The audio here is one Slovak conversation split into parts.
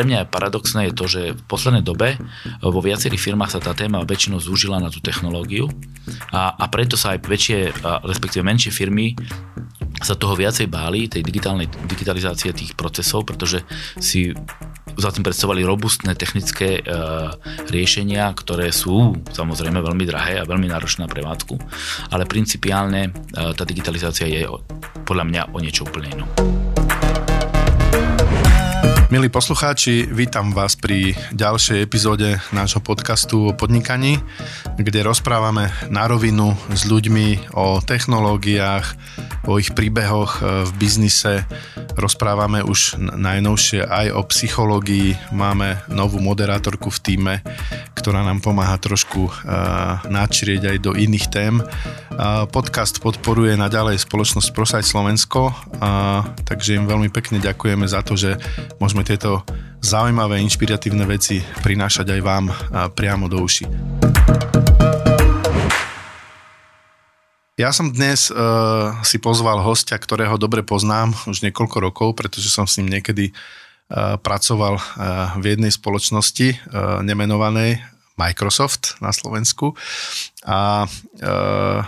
pre mňa paradoxné je to, že v poslednej dobe vo viacerých firmách sa tá téma väčšinou zúžila na tú technológiu a, a preto sa aj väčšie, respektíve menšie firmy sa toho viacej báli, tej digitálnej digitalizácie tých procesov, pretože si za tým predstavovali robustné technické uh, riešenia, ktoré sú samozrejme veľmi drahé a veľmi náročné na prevádzku, ale principiálne uh, tá digitalizácia je podľa mňa o niečo úplne inom. Milí poslucháči, vítam vás pri ďalšej epizóde nášho podcastu o podnikaní, kde rozprávame na rovinu s ľuďmi o technológiách, o ich príbehoch e, v biznise. Rozprávame už najnovšie aj o psychológii. Máme novú moderátorku v týme, ktorá nám pomáha trošku e, načrieť aj do iných tém. Podcast podporuje naďalej spoločnosť Prosaj Slovensko, takže im veľmi pekne ďakujeme za to, že môžeme tieto zaujímavé, inšpiratívne veci prinášať aj vám priamo do uši. Ja som dnes uh, si pozval hostia, ktorého dobre poznám už niekoľko rokov, pretože som s ním niekedy uh, pracoval uh, v jednej spoločnosti uh, nemenovanej Microsoft na Slovensku a uh,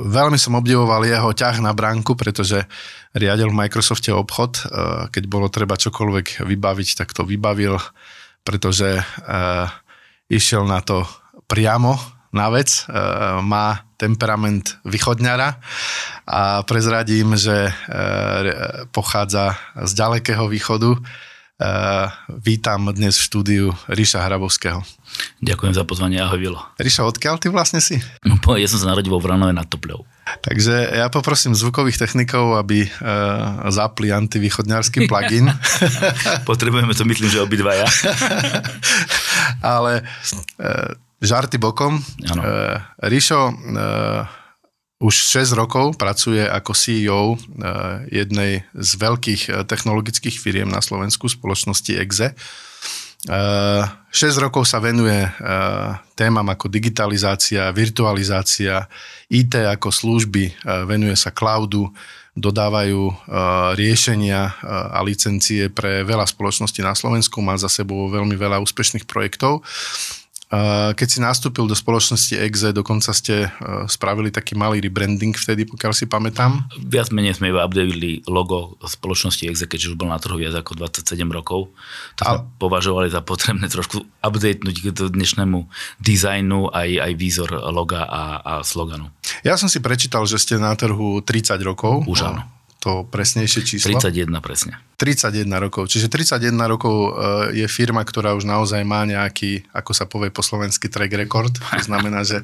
veľmi som obdivoval jeho ťah na bránku, pretože riadil v Microsofte obchod. E, keď bolo treba čokoľvek vybaviť, tak to vybavil, pretože e, išiel na to priamo na vec. E, má temperament východňara a prezradím, že pochádza z ďalekého východu vítam dnes v štúdiu Ríša Hrabovského. Ďakujem za pozvanie, ahoj Vilo. Ríša, odkiaľ ty vlastne si? No, ja som sa narodil vo Vranove nad Topľou. Takže ja poprosím zvukových technikov, aby uh, zapli antivýchodňarský plugin. Potrebujeme to, myslím, že obidvaja. Ale uh, žarty bokom. Uh, Ríšo, uh, už 6 rokov pracuje ako CEO eh, jednej z veľkých eh, technologických firiem na Slovensku, spoločnosti EXE. 6 eh, rokov sa venuje témam ako digitalizácia, virtualizácia, IT ako služby, venuje sa cloudu, dodávajú riešenia a licencie pre veľa spoločností na Slovensku, má za sebou veľmi veľa úspešných projektov keď si nastúpil do spoločnosti EXE, dokonca ste e, spravili taký malý rebranding vtedy, pokiaľ si pamätám. Viac menej sme iba updatili logo spoločnosti EXE, keďže už bol na trhu viac ako 27 rokov. To sme A... považovali za potrebné trošku updatenúť k dnešnému dizajnu aj, aj výzor loga a, a sloganu. Ja som si prečítal, že ste na trhu 30 rokov. Už áno to presnejšie číslo? 31 presne. 31 rokov. Čiže 31 rokov e, je firma, ktorá už naozaj má nejaký, ako sa povie po slovensky, track record. To znamená, že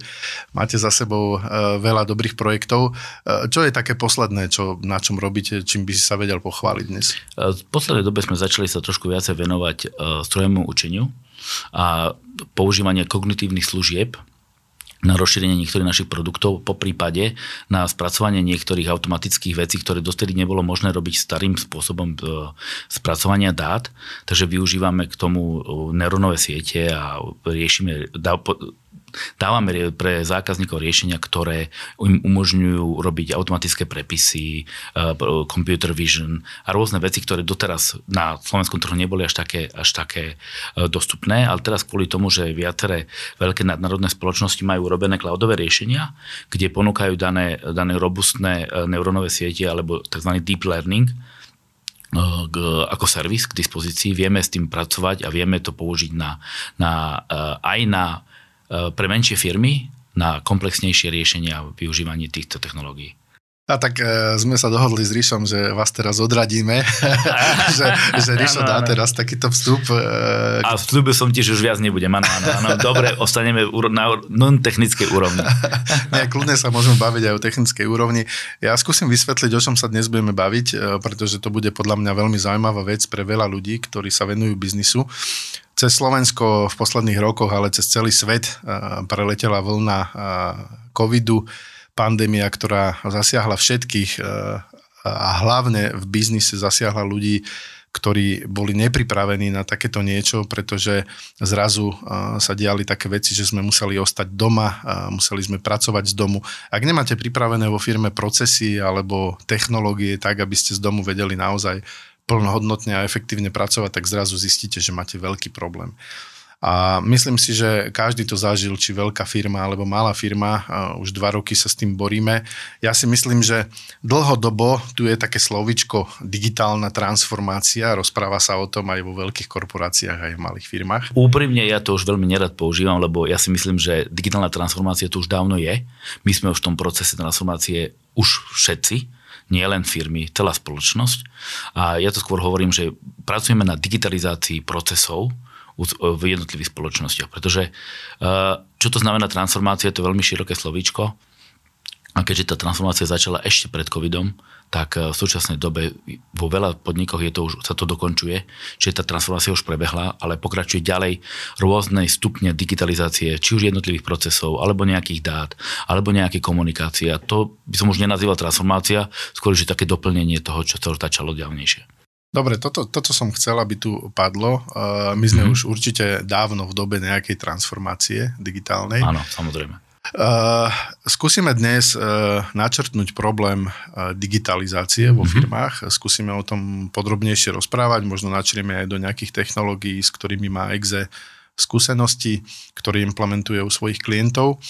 máte za sebou e, veľa dobrých projektov. E, čo je také posledné, čo, na čom robíte, čím by si sa vedel pochváliť dnes? V poslednej dobe sme začali sa trošku viacej venovať strojovému učeniu a používanie kognitívnych služieb na rozšírenie niektorých našich produktov, po prípade na spracovanie niektorých automatických vecí, ktoré dostedy nebolo možné robiť starým spôsobom e, spracovania dát. Takže využívame k tomu e, neurónové siete a riešime, dávame pre zákazníkov riešenia, ktoré im umožňujú robiť automatické prepisy, eh, computer vision a rôzne veci, ktoré doteraz na slovenskom trhu neboli až také, až také eh, dostupné, ale teraz kvôli tomu, že viaceré veľké nadnárodné spoločnosti majú urobené cloudové riešenia, kde ponúkajú dané, dané robustné eh, neurónové siete alebo tzv. deep learning, ako servis k dispozícii, vieme s tým pracovať a vieme to použiť na, na, aj na pre menšie firmy na komplexnejšie riešenia a využívanie týchto technológií. A tak e, sme sa dohodli s Ríšom, že vás teraz odradíme, že, že Ríšo dá teraz takýto vstup. E, a vstup som tiež už viac nebudem, áno, áno, áno. Dobre, ostaneme na non-technickej úrovni. Nie, kľudne sa môžeme baviť aj o technickej úrovni. Ja skúsim vysvetliť, o čom sa dnes budeme baviť, e, pretože to bude podľa mňa veľmi zaujímavá vec pre veľa ľudí, ktorí sa venujú biznisu cez Slovensko v posledných rokoch, ale cez celý svet preletela vlna covidu, pandémia, ktorá zasiahla všetkých a hlavne v biznise zasiahla ľudí, ktorí boli nepripravení na takéto niečo, pretože zrazu sa diali také veci, že sme museli ostať doma, museli sme pracovať z domu. Ak nemáte pripravené vo firme procesy alebo technológie tak, aby ste z domu vedeli naozaj plnohodnotne a efektívne pracovať, tak zrazu zistíte, že máte veľký problém. A myslím si, že každý to zažil, či veľká firma alebo malá firma, už dva roky sa s tým boríme. Ja si myslím, že dlhodobo tu je také slovičko digitálna transformácia, rozpráva sa o tom aj vo veľkých korporáciách, aj v malých firmách. Úprimne ja to už veľmi nerad používam, lebo ja si myslím, že digitálna transformácia tu už dávno je. My sme už v tom procese transformácie už všetci, nie len firmy, celá spoločnosť. A ja to skôr hovorím, že pracujeme na digitalizácii procesov, v jednotlivých spoločnostiach. Pretože eh, čo to znamená transformácia, to je veľmi široké slovíčko. A keďže tá transformácia začala ešte pred covidom, tak eh, v súčasnej dobe vo veľa podnikoch je to už, sa to dokončuje, čiže tá transformácia už prebehla, ale pokračuje ďalej rôzne stupne digitalizácie, či už jednotlivých procesov, alebo nejakých dát, alebo nejaké komunikácie. A to by som už nenazýval transformácia, skôr že také doplnenie toho, čo to začalo ďalnejšie. Dobre, toto, toto som chcel, aby tu padlo. Uh, my sme mm-hmm. už určite dávno v dobe nejakej transformácie digitálnej. Áno, samozrejme. Uh, skúsime dnes uh, načrtnúť problém uh, digitalizácie vo mm-hmm. firmách. Skúsime o tom podrobnejšie rozprávať, možno načrieme aj do nejakých technológií, s ktorými má EXE skúsenosti, ktoré implementuje u svojich klientov.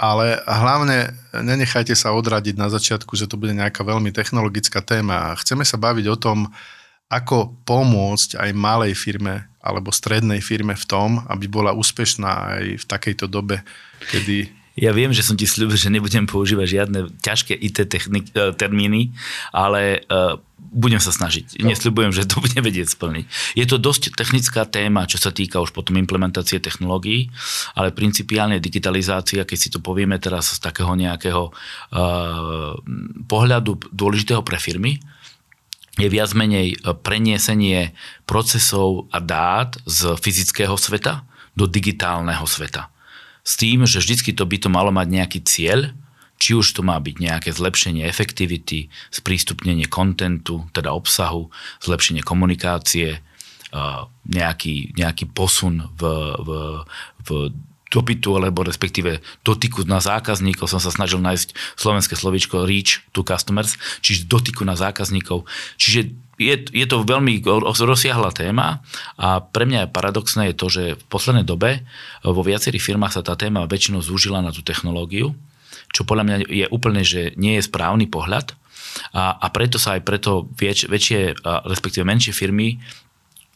Ale hlavne nenechajte sa odradiť na začiatku, že to bude nejaká veľmi technologická téma. Chceme sa baviť o tom, ako pomôcť aj malej firme alebo strednej firme v tom, aby bola úspešná aj v takejto dobe, kedy... Ja viem, že som ti slúbil, že nebudem používať žiadne ťažké IT technik, e, termíny, ale uh, budem sa snažiť. No. Nesľubujem, že to budem vedieť splniť. Je to dosť technická téma, čo sa týka už potom implementácie technológií, ale principiálne digitalizácia, keď si to povieme teraz z takého nejakého uh, pohľadu dôležitého pre firmy, je viac menej e, preniesenie procesov a dát z fyzického sveta do digitálneho sveta. S tým, že vždy to by to malo mať nejaký cieľ, či už to má byť nejaké zlepšenie efektivity, sprístupnenie kontentu, teda obsahu, zlepšenie komunikácie, e, nejaký, nejaký posun v, v, v dopytu, alebo respektíve dotyku na zákazníkov, som sa snažil nájsť slovenské slovičko reach to customers, čiže dotyku na zákazníkov. Čiže je, je to veľmi rozsiahla téma a pre mňa paradoxné je to, že v poslednej dobe vo viacerých firmách sa tá téma väčšinou zúžila na tú technológiu, čo podľa mňa je úplne, že nie je správny pohľad a, a preto sa aj preto väč, väčšie, respektíve menšie firmy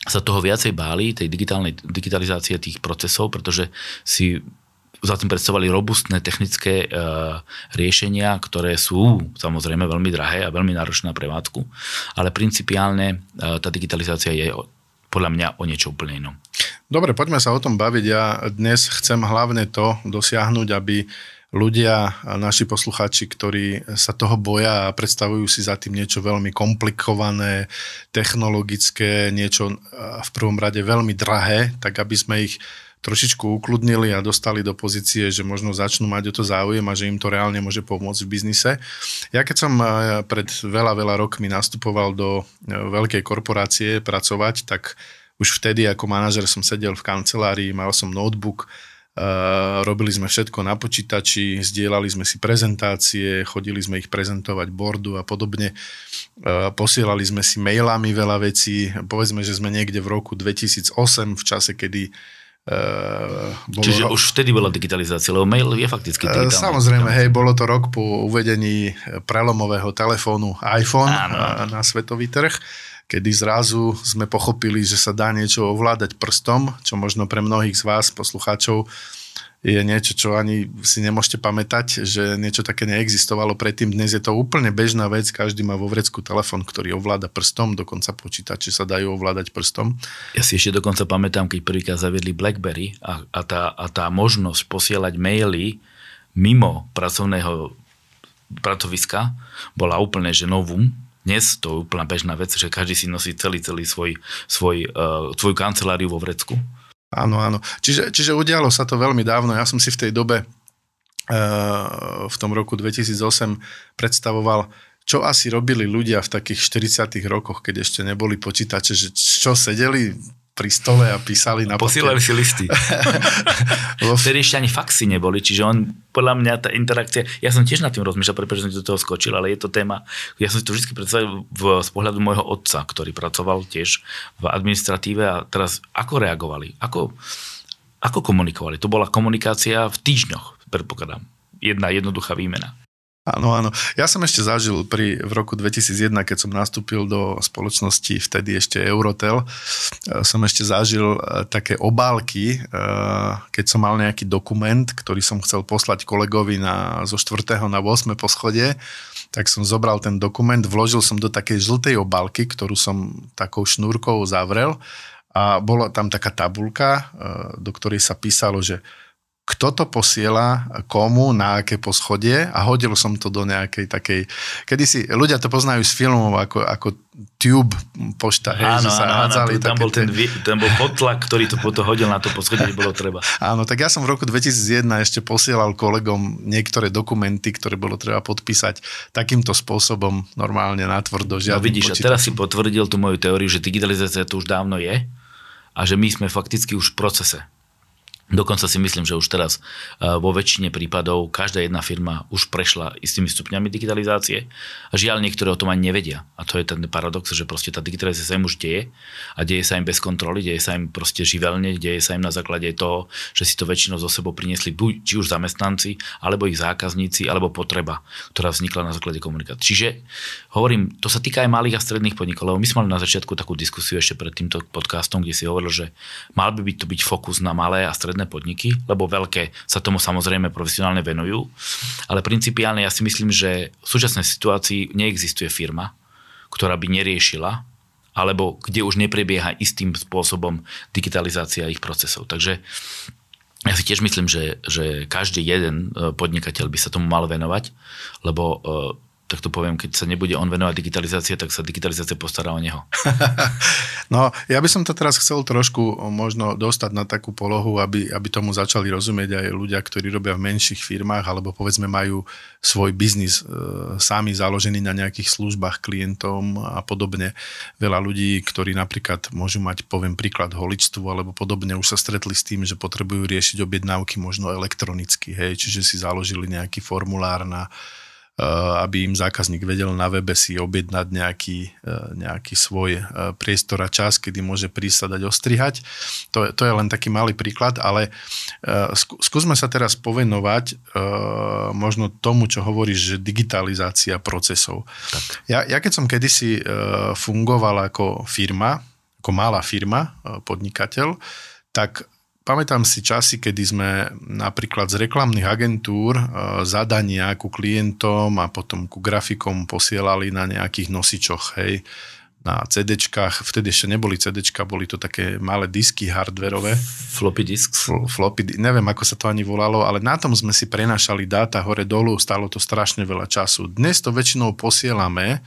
sa toho viacej báli, tej digitálnej, digitalizácie tých procesov, pretože si za tým predstavovali robustné technické e, riešenia, ktoré sú samozrejme veľmi drahé a veľmi náročné na prevádzku, ale principiálne e, tá digitalizácia je podľa mňa o niečo úplne inom. Dobre, poďme sa o tom baviť. Ja dnes chcem hlavne to dosiahnuť, aby ľudia, naši poslucháči, ktorí sa toho boja a predstavujú si za tým niečo veľmi komplikované, technologické, niečo v prvom rade veľmi drahé, tak aby sme ich trošičku ukludnili a dostali do pozície, že možno začnú mať o to záujem a že im to reálne môže pomôcť v biznise. Ja keď som pred veľa, veľa rokmi nastupoval do veľkej korporácie pracovať, tak už vtedy ako manažer som sedel v kancelárii, mal som notebook, robili sme všetko na počítači, zdieľali sme si prezentácie, chodili sme ich prezentovať bordu a podobne. Uh, posielali sme si mailami veľa vecí. Povedzme, že sme niekde v roku 2008, v čase, kedy Uh, bolo Čiže ro- už vtedy bola digitalizácia, lebo mail je fakticky digitálny. Samozrejme, hej, bolo to rok po uvedení prelomového telefónu iPhone Áno. na svetový trh kedy zrazu sme pochopili, že sa dá niečo ovládať prstom, čo možno pre mnohých z vás, poslucháčov, je niečo, čo ani si nemôžete pamätať, že niečo také neexistovalo predtým. Dnes je to úplne bežná vec, každý má vo vrecku telefon, ktorý ovláda prstom, dokonca počítače sa dajú ovládať prstom. Ja si ešte dokonca pamätám, keď prvýkrát zaviedli BlackBerry a, a, tá, a tá možnosť posielať maily mimo pracovného pracoviska bola úplne že novum dnes to je úplná bežná vec, že každý si nosí celý, celý svoj, svoj, uh, svoju kanceláriu vo vrecku. Áno, áno. Čiže, čiže udialo sa to veľmi dávno. Ja som si v tej dobe, uh, v tom roku 2008, predstavoval, čo asi robili ľudia v takých 40 rokoch, keď ešte neboli počítače, že čo sedeli pri stole a písali na Posílali si listy. Vtedy ešte ani faxy neboli, čiže on, podľa mňa tá interakcia, ja som tiež nad tým rozmýšľal, pretože som do toho skočil, ale je to téma, ja som si to vždy predstavil v, z pohľadu môjho otca, ktorý pracoval tiež v administratíve a teraz ako reagovali, ako, ako komunikovali. To bola komunikácia v týždňoch, predpokladám. Jedna jednoduchá výmena. Áno, áno. Ja som ešte zažil pri, v roku 2001, keď som nastúpil do spoločnosti, vtedy ešte Eurotel, e, som ešte zažil e, také obálky, e, keď som mal nejaký dokument, ktorý som chcel poslať kolegovi na, zo 4. na 8. poschodie, tak som zobral ten dokument, vložil som do takej žltej obálky, ktorú som takou šnúrkou zavrel a bola tam taká tabulka, do ktorej sa písalo, že kto to posiela komu, na aké poschodie a hodil som to do nejakej takej, kedy si, ľudia to poznajú z filmov ako, ako tube pošta, hej, áno, že sa áno, hádzali. Áno, tam, bol ten, ten bol potlak, ktorý to potom hodil na to poschodie, bolo treba. Áno, tak ja som v roku 2001 ešte posielal kolegom niektoré dokumenty, ktoré bolo treba podpísať takýmto spôsobom normálne natvrdo. No vidíš, počítačom. a teraz si potvrdil tú moju teóriu, že digitalizácia tu už dávno je a že my sme fakticky už v procese Dokonca si myslím, že už teraz e, vo väčšine prípadov každá jedna firma už prešla istými stupňami digitalizácie a žiaľ niektoré o tom ani nevedia. A to je ten paradox, že proste tá digitalizácia sa im už deje a deje sa im bez kontroly, deje sa im proste živelne, deje sa im na základe toho, že si to väčšinou zo sebou priniesli buď či už zamestnanci, alebo ich zákazníci, alebo potreba, ktorá vznikla na základe komunikácie. Čiže hovorím, to sa týka aj malých a stredných podnikov, lebo my sme mali na začiatku takú diskusiu ešte pred týmto podcastom, kde si hovoril, že mal by byť to byť fokus na malé a stredné stredné podniky, lebo veľké sa tomu samozrejme profesionálne venujú, ale principiálne ja si myslím, že v súčasnej situácii neexistuje firma, ktorá by neriešila alebo kde už neprebieha istým spôsobom digitalizácia ich procesov. Takže ja si tiež myslím, že, že každý jeden e, podnikateľ by sa tomu mal venovať, lebo e, tak to poviem, keď sa nebude on venovať digitalizácie, tak sa digitalizácia postará o neho. no, ja by som to teraz chcel trošku možno dostať na takú polohu, aby, aby tomu začali rozumieť aj ľudia, ktorí robia v menších firmách, alebo povedzme majú svoj biznis e, sami založený na nejakých službách klientom a podobne. Veľa ľudí, ktorí napríklad môžu mať, poviem príklad, holičstvu alebo podobne, už sa stretli s tým, že potrebujú riešiť objednávky možno elektronicky, hej, čiže si založili nejaký formulár na aby im zákazník vedel na webe si objednať nejaký, eh, nejaký svoj eh, priestor a čas, kedy môže prísť sa dať ostrihať. To, to je len taký malý príklad, ale skúsme sa teraz povenovať možno tomu, čo hovoríš, že digitalizácia procesov. Tak. Ja, ja keď som kedysi fungoval ako firma, ako malá firma, podnikateľ, tak Pamätám si časy, kedy sme napríklad z reklamných agentúr e, zadania ku klientom a potom ku grafikom posielali na nejakých nosičoch, hej, na CDčkách, vtedy ešte neboli CDčka, boli to také malé disky hardverové. Floppy disks? Fl- floppy, neviem, ako sa to ani volalo, ale na tom sme si prenašali dáta hore dolu, stalo to strašne veľa času. Dnes to väčšinou posielame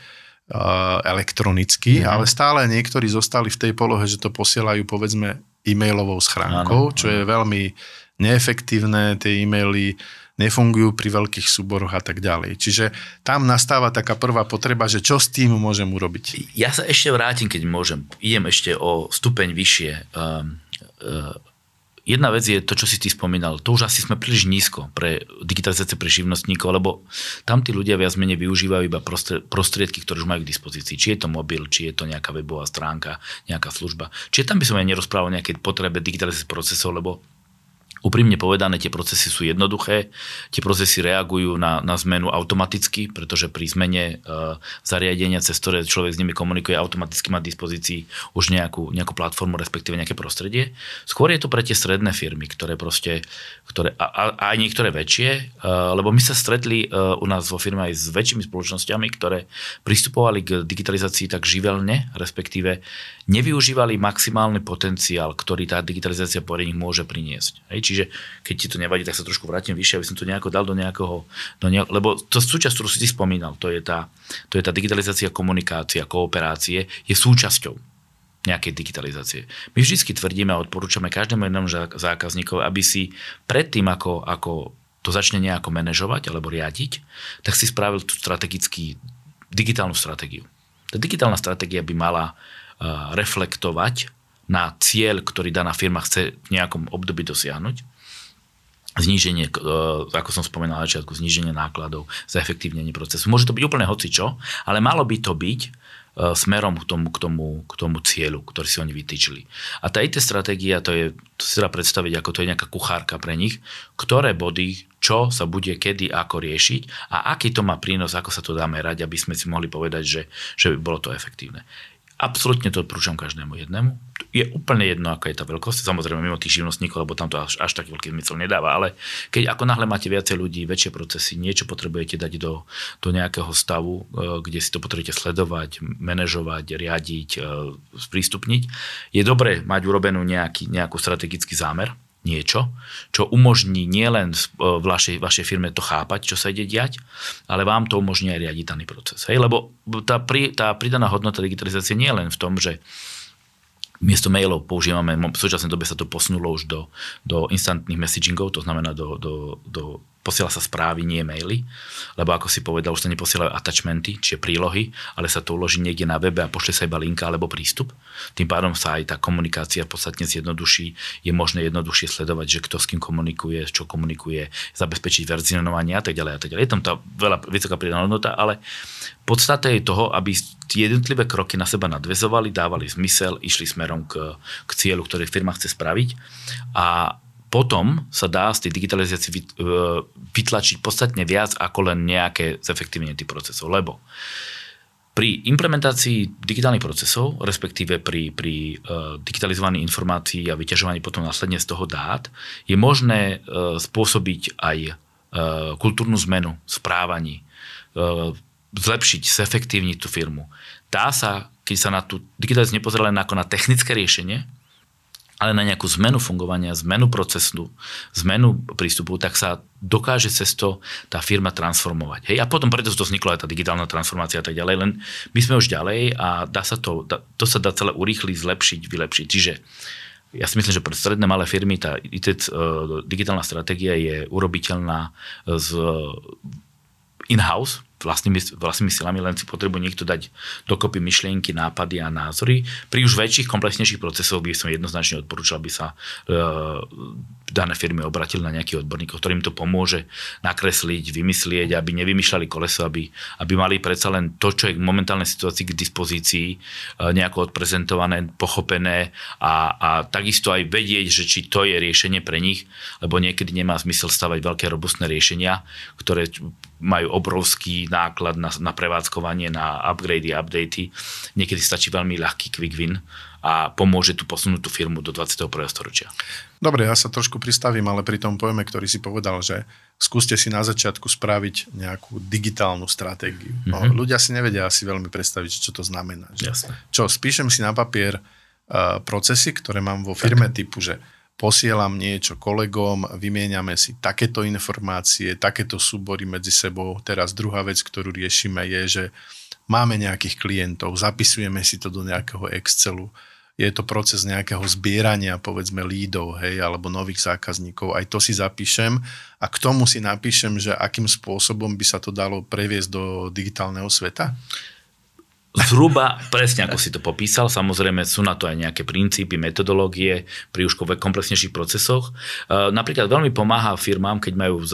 uh, elektronicky, mm. ale stále niektorí zostali v tej polohe, že to posielajú povedzme e-mailovou schránkou, áno, čo je veľmi neefektívne, tie e-maily nefungujú pri veľkých súboroch a tak ďalej. Čiže tam nastáva taká prvá potreba, že čo s tým môžem urobiť. Ja sa ešte vrátim, keď môžem. Idem ešte o stupeň vyššie. Um, uh, Jedna vec je to, čo si ty spomínal. To už asi sme príliš nízko pre digitalizáciu pre živnostníkov, lebo tam tí ľudia viac menej využívajú iba prostriedky, ktoré už majú k dispozícii. Či je to mobil, či je to nejaká webová stránka, nejaká služba. Čiže tam by som aj nerozprával o nejakej potrebe digitalizácie procesov, lebo Úprimne povedané, tie procesy sú jednoduché, tie procesy reagujú na, na zmenu automaticky, pretože pri zmene e, zariadenia, cez ktoré človek s nimi komunikuje, automaticky má dispozícii už nejakú, nejakú platformu, respektíve nejaké prostredie. Skôr je to pre tie stredné firmy, ktoré proste, ktoré, a, a aj niektoré väčšie, e, lebo my sa stretli e, u nás vo firme aj s väčšími spoločnosťami, ktoré pristupovali k digitalizácii tak živelne, respektíve nevyužívali maximálny potenciál, ktorý tá digitalizácia pre nich môže priniesť. Hej, čiže keď ti to nevadí, tak sa trošku vrátim vyššie, aby som to nejako dal do nejakého, do nejako, lebo to súčasť, ktorú si ty spomínal, to je, tá, to je tá digitalizácia komunikácia, kooperácie, je súčasťou nejakej digitalizácie. My vždy tvrdíme a odporúčame každému jednému zákazníkovi, aby si predtým, ako, ako to začne nejako manažovať alebo riadiť, tak si spravil tú strategický, digitálnu stratégiu. Tá digitálna stratégia by mala reflektovať na cieľ, ktorý daná firma chce v nejakom období dosiahnuť, zníženie, e, ako som spomínal na začiatku, zníženie nákladov, zaefektívnenie procesu. Môže to byť úplne hocičo, ale malo by to byť smerom k tomu, k, tomu, k tomu cieľu, ktorý si oni vytýčili. A tá IT stratégia, to, je, to si dá predstaviť, ako to je nejaká kuchárka pre nich, ktoré body, čo sa bude kedy, ako riešiť a aký to má prínos, ako sa to dá merať, aby sme si mohli povedať, že, že by bolo to efektívne. Absolutne to odporúčam každému jednému. Je úplne jedno, aká je tá veľkosť, samozrejme mimo tých živnostníkov, lebo tam to až, až taký veľký zmysel nedáva, ale keď ako náhle máte viacej ľudí, väčšie procesy, niečo potrebujete dať do, do nejakého stavu, e, kde si to potrebujete sledovať, manažovať, riadiť, e, sprístupniť, je dobré mať urobenú nejaký, nejakú strategický zámer, niečo, čo umožní nielen e, v vašej, vašej firme to chápať, čo sa ide diať, ale vám to umožní aj riadiť daný proces. Hej? Lebo tá, pri, tá pridaná hodnota digitalizácie nie je len v tom, že miesto mailov používame, v súčasnej dobe sa to posunulo už do, do instantných messagingov, to znamená do, do, do posiela sa správy, nie maily, lebo ako si povedal, už sa neposielajú attachmenty, čiže prílohy, ale sa to uloží niekde na webe a pošle sa iba linka alebo prístup. Tým pádom sa aj tá komunikácia podstatne zjednoduší, je možné jednoduchšie sledovať, že kto s kým komunikuje, čo komunikuje, zabezpečiť verzionovanie a tak ďalej a tak ďalej. Je tam tá veľa vysoká pridaná hodnota, ale podstate je toho, aby tie jednotlivé kroky na seba nadvezovali, dávali zmysel, išli smerom k, k cieľu, ktorý firma chce spraviť a potom sa dá z tej digitalizácie e, vytlačiť podstatne viac ako len nejaké zefektívnenie tých procesov. Lebo pri implementácii digitálnych procesov, respektíve pri, pri uh, digitalizovaní informácií a vyťažovaní potom následne z toho dát, je možné uh, spôsobiť aj kultúrnu zmenu správaní, zlepšiť, zefektívniť tú firmu. Dá sa, keď sa na tú digitalizáciu nepozerá len ako na technické riešenie, ale na nejakú zmenu fungovania, zmenu procesu, zmenu prístupu, tak sa dokáže cez to tá firma transformovať. Hej? A potom preto to vznikla aj tá digitálna transformácia a tak ďalej, len my sme už ďalej a dá sa to, to sa dá celé urýchliť, zlepšiť, vylepšiť. Čiže ja si myslím, že pre stredné malé firmy tá IT, uh, digitálna stratégia je urobiteľná z in-house, vlastnými, vlastnými silami, len si potrebuje niekto dať dokopy myšlienky, nápady a názory. Pri už väčších, komplexnejších procesoch by som jednoznačne odporúčal, aby sa e, dané firmy obratili na nejakých odborníkov, ktorým to pomôže nakresliť, vymyslieť, aby nevymýšľali koleso, aby, aby mali predsa len to, čo je v momentálnej situácii k dispozícii, e, nejako odprezentované, pochopené a, a takisto aj vedieť, že či to je riešenie pre nich, lebo niekedy nemá zmysel stavať veľké robustné riešenia, ktoré majú obrovský náklad na, na prevádzkovanie, na upgrady, updaty. Niekedy stačí veľmi ľahký quick win a pomôže tu posunúť tú firmu do 21. storočia. Dobre, ja sa trošku pristavím, ale pri tom pojme, ktorý si povedal, že skúste si na začiatku spraviť nejakú digitálnu stratégiu. No, mm-hmm. Ľudia si nevedia asi veľmi predstaviť, čo to znamená. Že? Jasne. Čo, spíšem si na papier uh, procesy, ktoré mám vo firme tak. typu, že posielam niečo kolegom, vymieňame si takéto informácie, takéto súbory medzi sebou. Teraz druhá vec, ktorú riešime je, že máme nejakých klientov, zapisujeme si to do nejakého Excelu, je to proces nejakého zbierania, povedzme, lídov, hej, alebo nových zákazníkov. Aj to si zapíšem a k tomu si napíšem, že akým spôsobom by sa to dalo previesť do digitálneho sveta. Zhruba presne ako si to popísal, samozrejme sú na to aj nejaké princípy, metodológie pri už komplexnejších procesoch. E, napríklad veľmi pomáha firmám, keď majú e,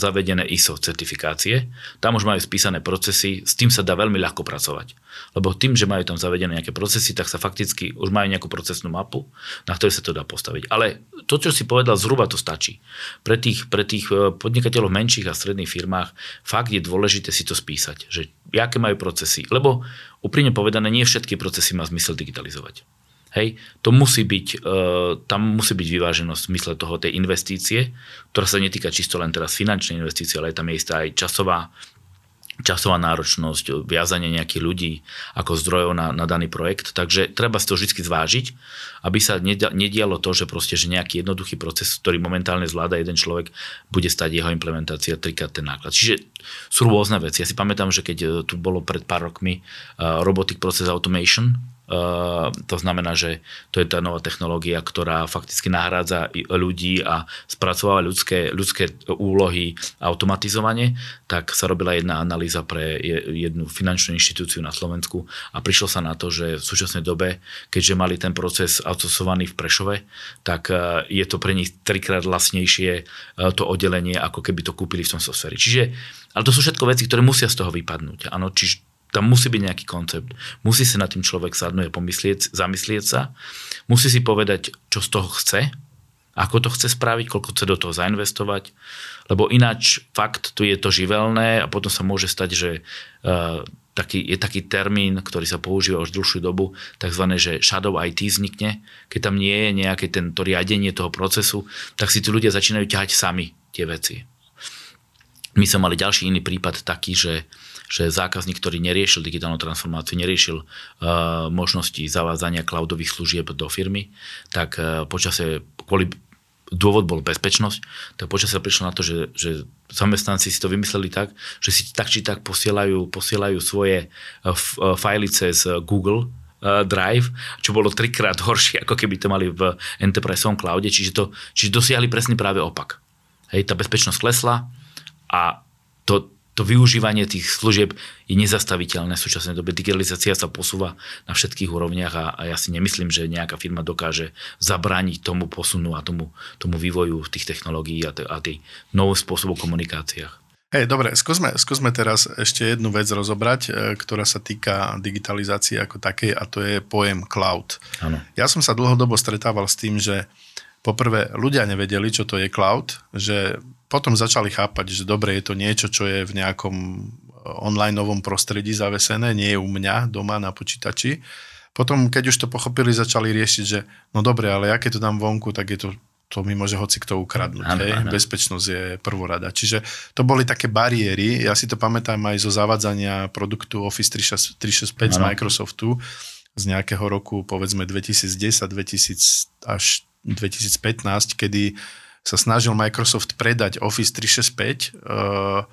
zavedené ISO certifikácie. Tam už majú spísané procesy, s tým sa dá veľmi ľahko pracovať. Lebo tým, že majú tam zavedené nejaké procesy, tak sa fakticky už majú nejakú procesnú mapu, na ktorej sa to dá postaviť. Ale to, čo si povedal, zhruba to stačí. Pre tých, pre tých e, podnikateľov v menších a stredných firmách fakt je dôležité si to spísať, že aké majú procesy. Lebo úprimne povedané, nie všetky procesy má zmysel digitalizovať. Hej, to musí byť, e, tam musí byť vyváženosť v zmysle toho tej investície, ktorá sa netýka čisto len teraz finančnej investície, ale tam je istá aj časová časová náročnosť, viazanie nejakých ľudí ako zdrojov na, na daný projekt. Takže treba si to vždy zvážiť, aby sa nedialo to, že proste, že nejaký jednoduchý proces, ktorý momentálne zvláda jeden človek, bude stať jeho implementácia trikrát ten náklad. Čiže sú rôzne veci. Ja si pamätám, že keď e, tu bolo pred pár rokmi uh, Robotic Process Automation, to znamená, že to je tá nová technológia, ktorá fakticky nahrádza ľudí a spracováva ľudské, ľudské úlohy automatizovane, tak sa robila jedna analýza pre jednu finančnú inštitúciu na Slovensku a prišlo sa na to, že v súčasnej dobe, keďže mali ten proces outsourcovaný v Prešove, tak e, je to pre nich trikrát vlastnejšie to oddelenie, ako keby to kúpili v tom softveri. Čiže, ale to sú všetko veci, ktoré musia z toho vypadnúť. Áno, čiže tam musí byť nejaký koncept. Musí sa nad tým človek sadnúť a pomyslieť, zamyslieť sa. Musí si povedať, čo z toho chce, ako to chce spraviť, koľko chce do toho zainvestovať, lebo ináč fakt tu je to živelné a potom sa môže stať, že uh, taký, je taký termín, ktorý sa používa už dlhšiu dobu, takzvané, že shadow IT vznikne. Keď tam nie je nejaké tento riadenie toho procesu, tak si tu ľudia začínajú ťahať sami tie veci. My sme mali ďalší iný prípad taký, že že zákazník, ktorý neriešil digitálnu transformáciu, neriešil uh, možnosti zavádzania cloudových služieb do firmy, tak uh, počase, kvôli dôvod bol bezpečnosť, tak počasie prišlo na to, že, že zamestnanci si to vymysleli tak, že si tak či tak posielajú, posielajú svoje uh, fajly cez Google Drive, čo bolo trikrát horšie, ako keby to mali v Enterprise Cloude, čiže, to, čiže dosiahli presný práve opak. Hej, tá bezpečnosť klesla a to, to využívanie tých služieb je nezastaviteľné v súčasnej dobe. Digitalizácia sa posúva na všetkých úrovniach a, a ja si nemyslím, že nejaká firma dokáže zabrániť tomu posunu a tomu, tomu vývoju tých technológií a, t- a tých nových spôsobov komunikáciách. Hej, dobre, skúsme, skúsme teraz ešte jednu vec rozobrať, e, ktorá sa týka digitalizácie ako takej a to je pojem cloud. Ano. Ja som sa dlhodobo stretával s tým, že poprvé ľudia nevedeli, čo to je cloud, že potom začali chápať, že dobre, je to niečo, čo je v nejakom eh, online novom prostredí zavesené, nie je u mňa doma na počítači. Potom, keď už to pochopili, začali riešiť, že no dobre, ale ja keď to dám vonku, tak je to to mi môže hoci kto ukradnúť. Ano, hej? Ano. Bezpečnosť je prvorada. Čiže to boli také bariéry. Ja si to pamätám aj zo zavadzania produktu Office 365 ano. z Microsoftu z nejakého roku, povedzme 2010, 2000 až 2015, kedy sa snažil Microsoft predať Office 365. Uh,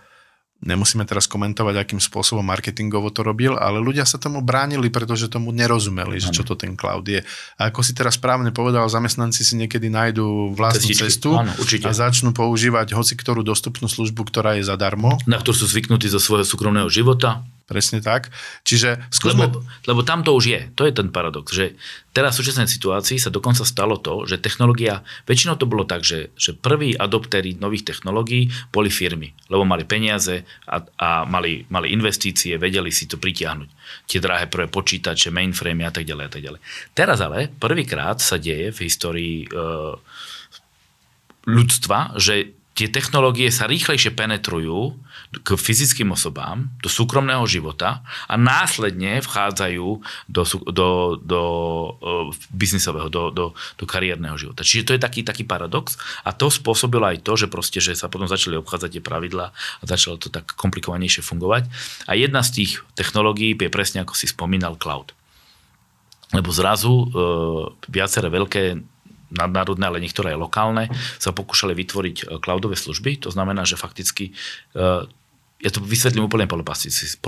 nemusíme teraz komentovať, akým spôsobom marketingovo to robil, ale ľudia sa tomu bránili, pretože tomu nerozumeli, že čo to ten cloud je. A ako si teraz správne povedal, zamestnanci si niekedy nájdú vlastnú Cestičky. cestu Áno, a začnú používať hoci ktorú dostupnú službu, ktorá je zadarmo. Na ktorú sú zvyknutí zo svojho súkromného života. Presne tak. Čiže skúsme... Lebo, lebo tam to už je. To je ten paradox, že teraz v súčasnej situácii sa dokonca stalo to, že technológia, väčšinou to bolo tak, že, že prví adoptéri nových technológií boli firmy, lebo mali peniaze a, a mali, mali investície, vedeli si to pritiahnuť. Tie drahé prvé počítače, mainframe a tak ďalej a tak ďalej. Teraz ale prvýkrát sa deje v histórii e, ľudstva, že tie technológie sa rýchlejšie penetrujú k fyzickým osobám, do súkromného života a následne vchádzajú do, do, do uh, biznisového, do, do, do kariérneho života. Čiže to je taký, taký paradox a to spôsobilo aj to, že proste, že sa potom začali obchádzať tie pravidlá a začalo to tak komplikovanejšie fungovať. A jedna z tých technológií je presne ako si spomínal cloud. Lebo zrazu uh, viaceré veľké nadnárodné, ale niektoré aj lokálne, sa pokúšali vytvoriť e, cloudové služby. To znamená, že fakticky e, ja to vysvetlím úplne polopatisticky.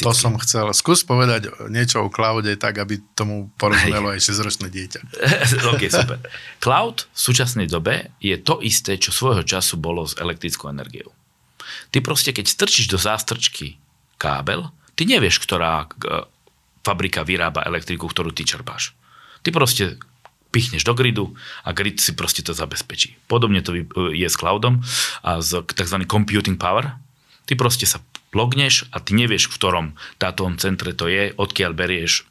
To, to som chcel. Skús povedať niečo o cloude tak, aby tomu porozumelo aj 6-ročné dieťa. ok, super. Cloud v súčasnej dobe je to isté, čo svojho času bolo s elektrickou energiou. Ty proste, keď strčíš do zástrčky kábel, ty nevieš, ktorá e, fabrika vyrába elektriku, ktorú ty čerpáš. Ty proste pichneš do gridu a grid si proste to zabezpečí. Podobne to je s cloudom a s tzv. computing power. Ty proste sa logneš a ty nevieš, v ktorom dátovom centre to je, odkiaľ berieš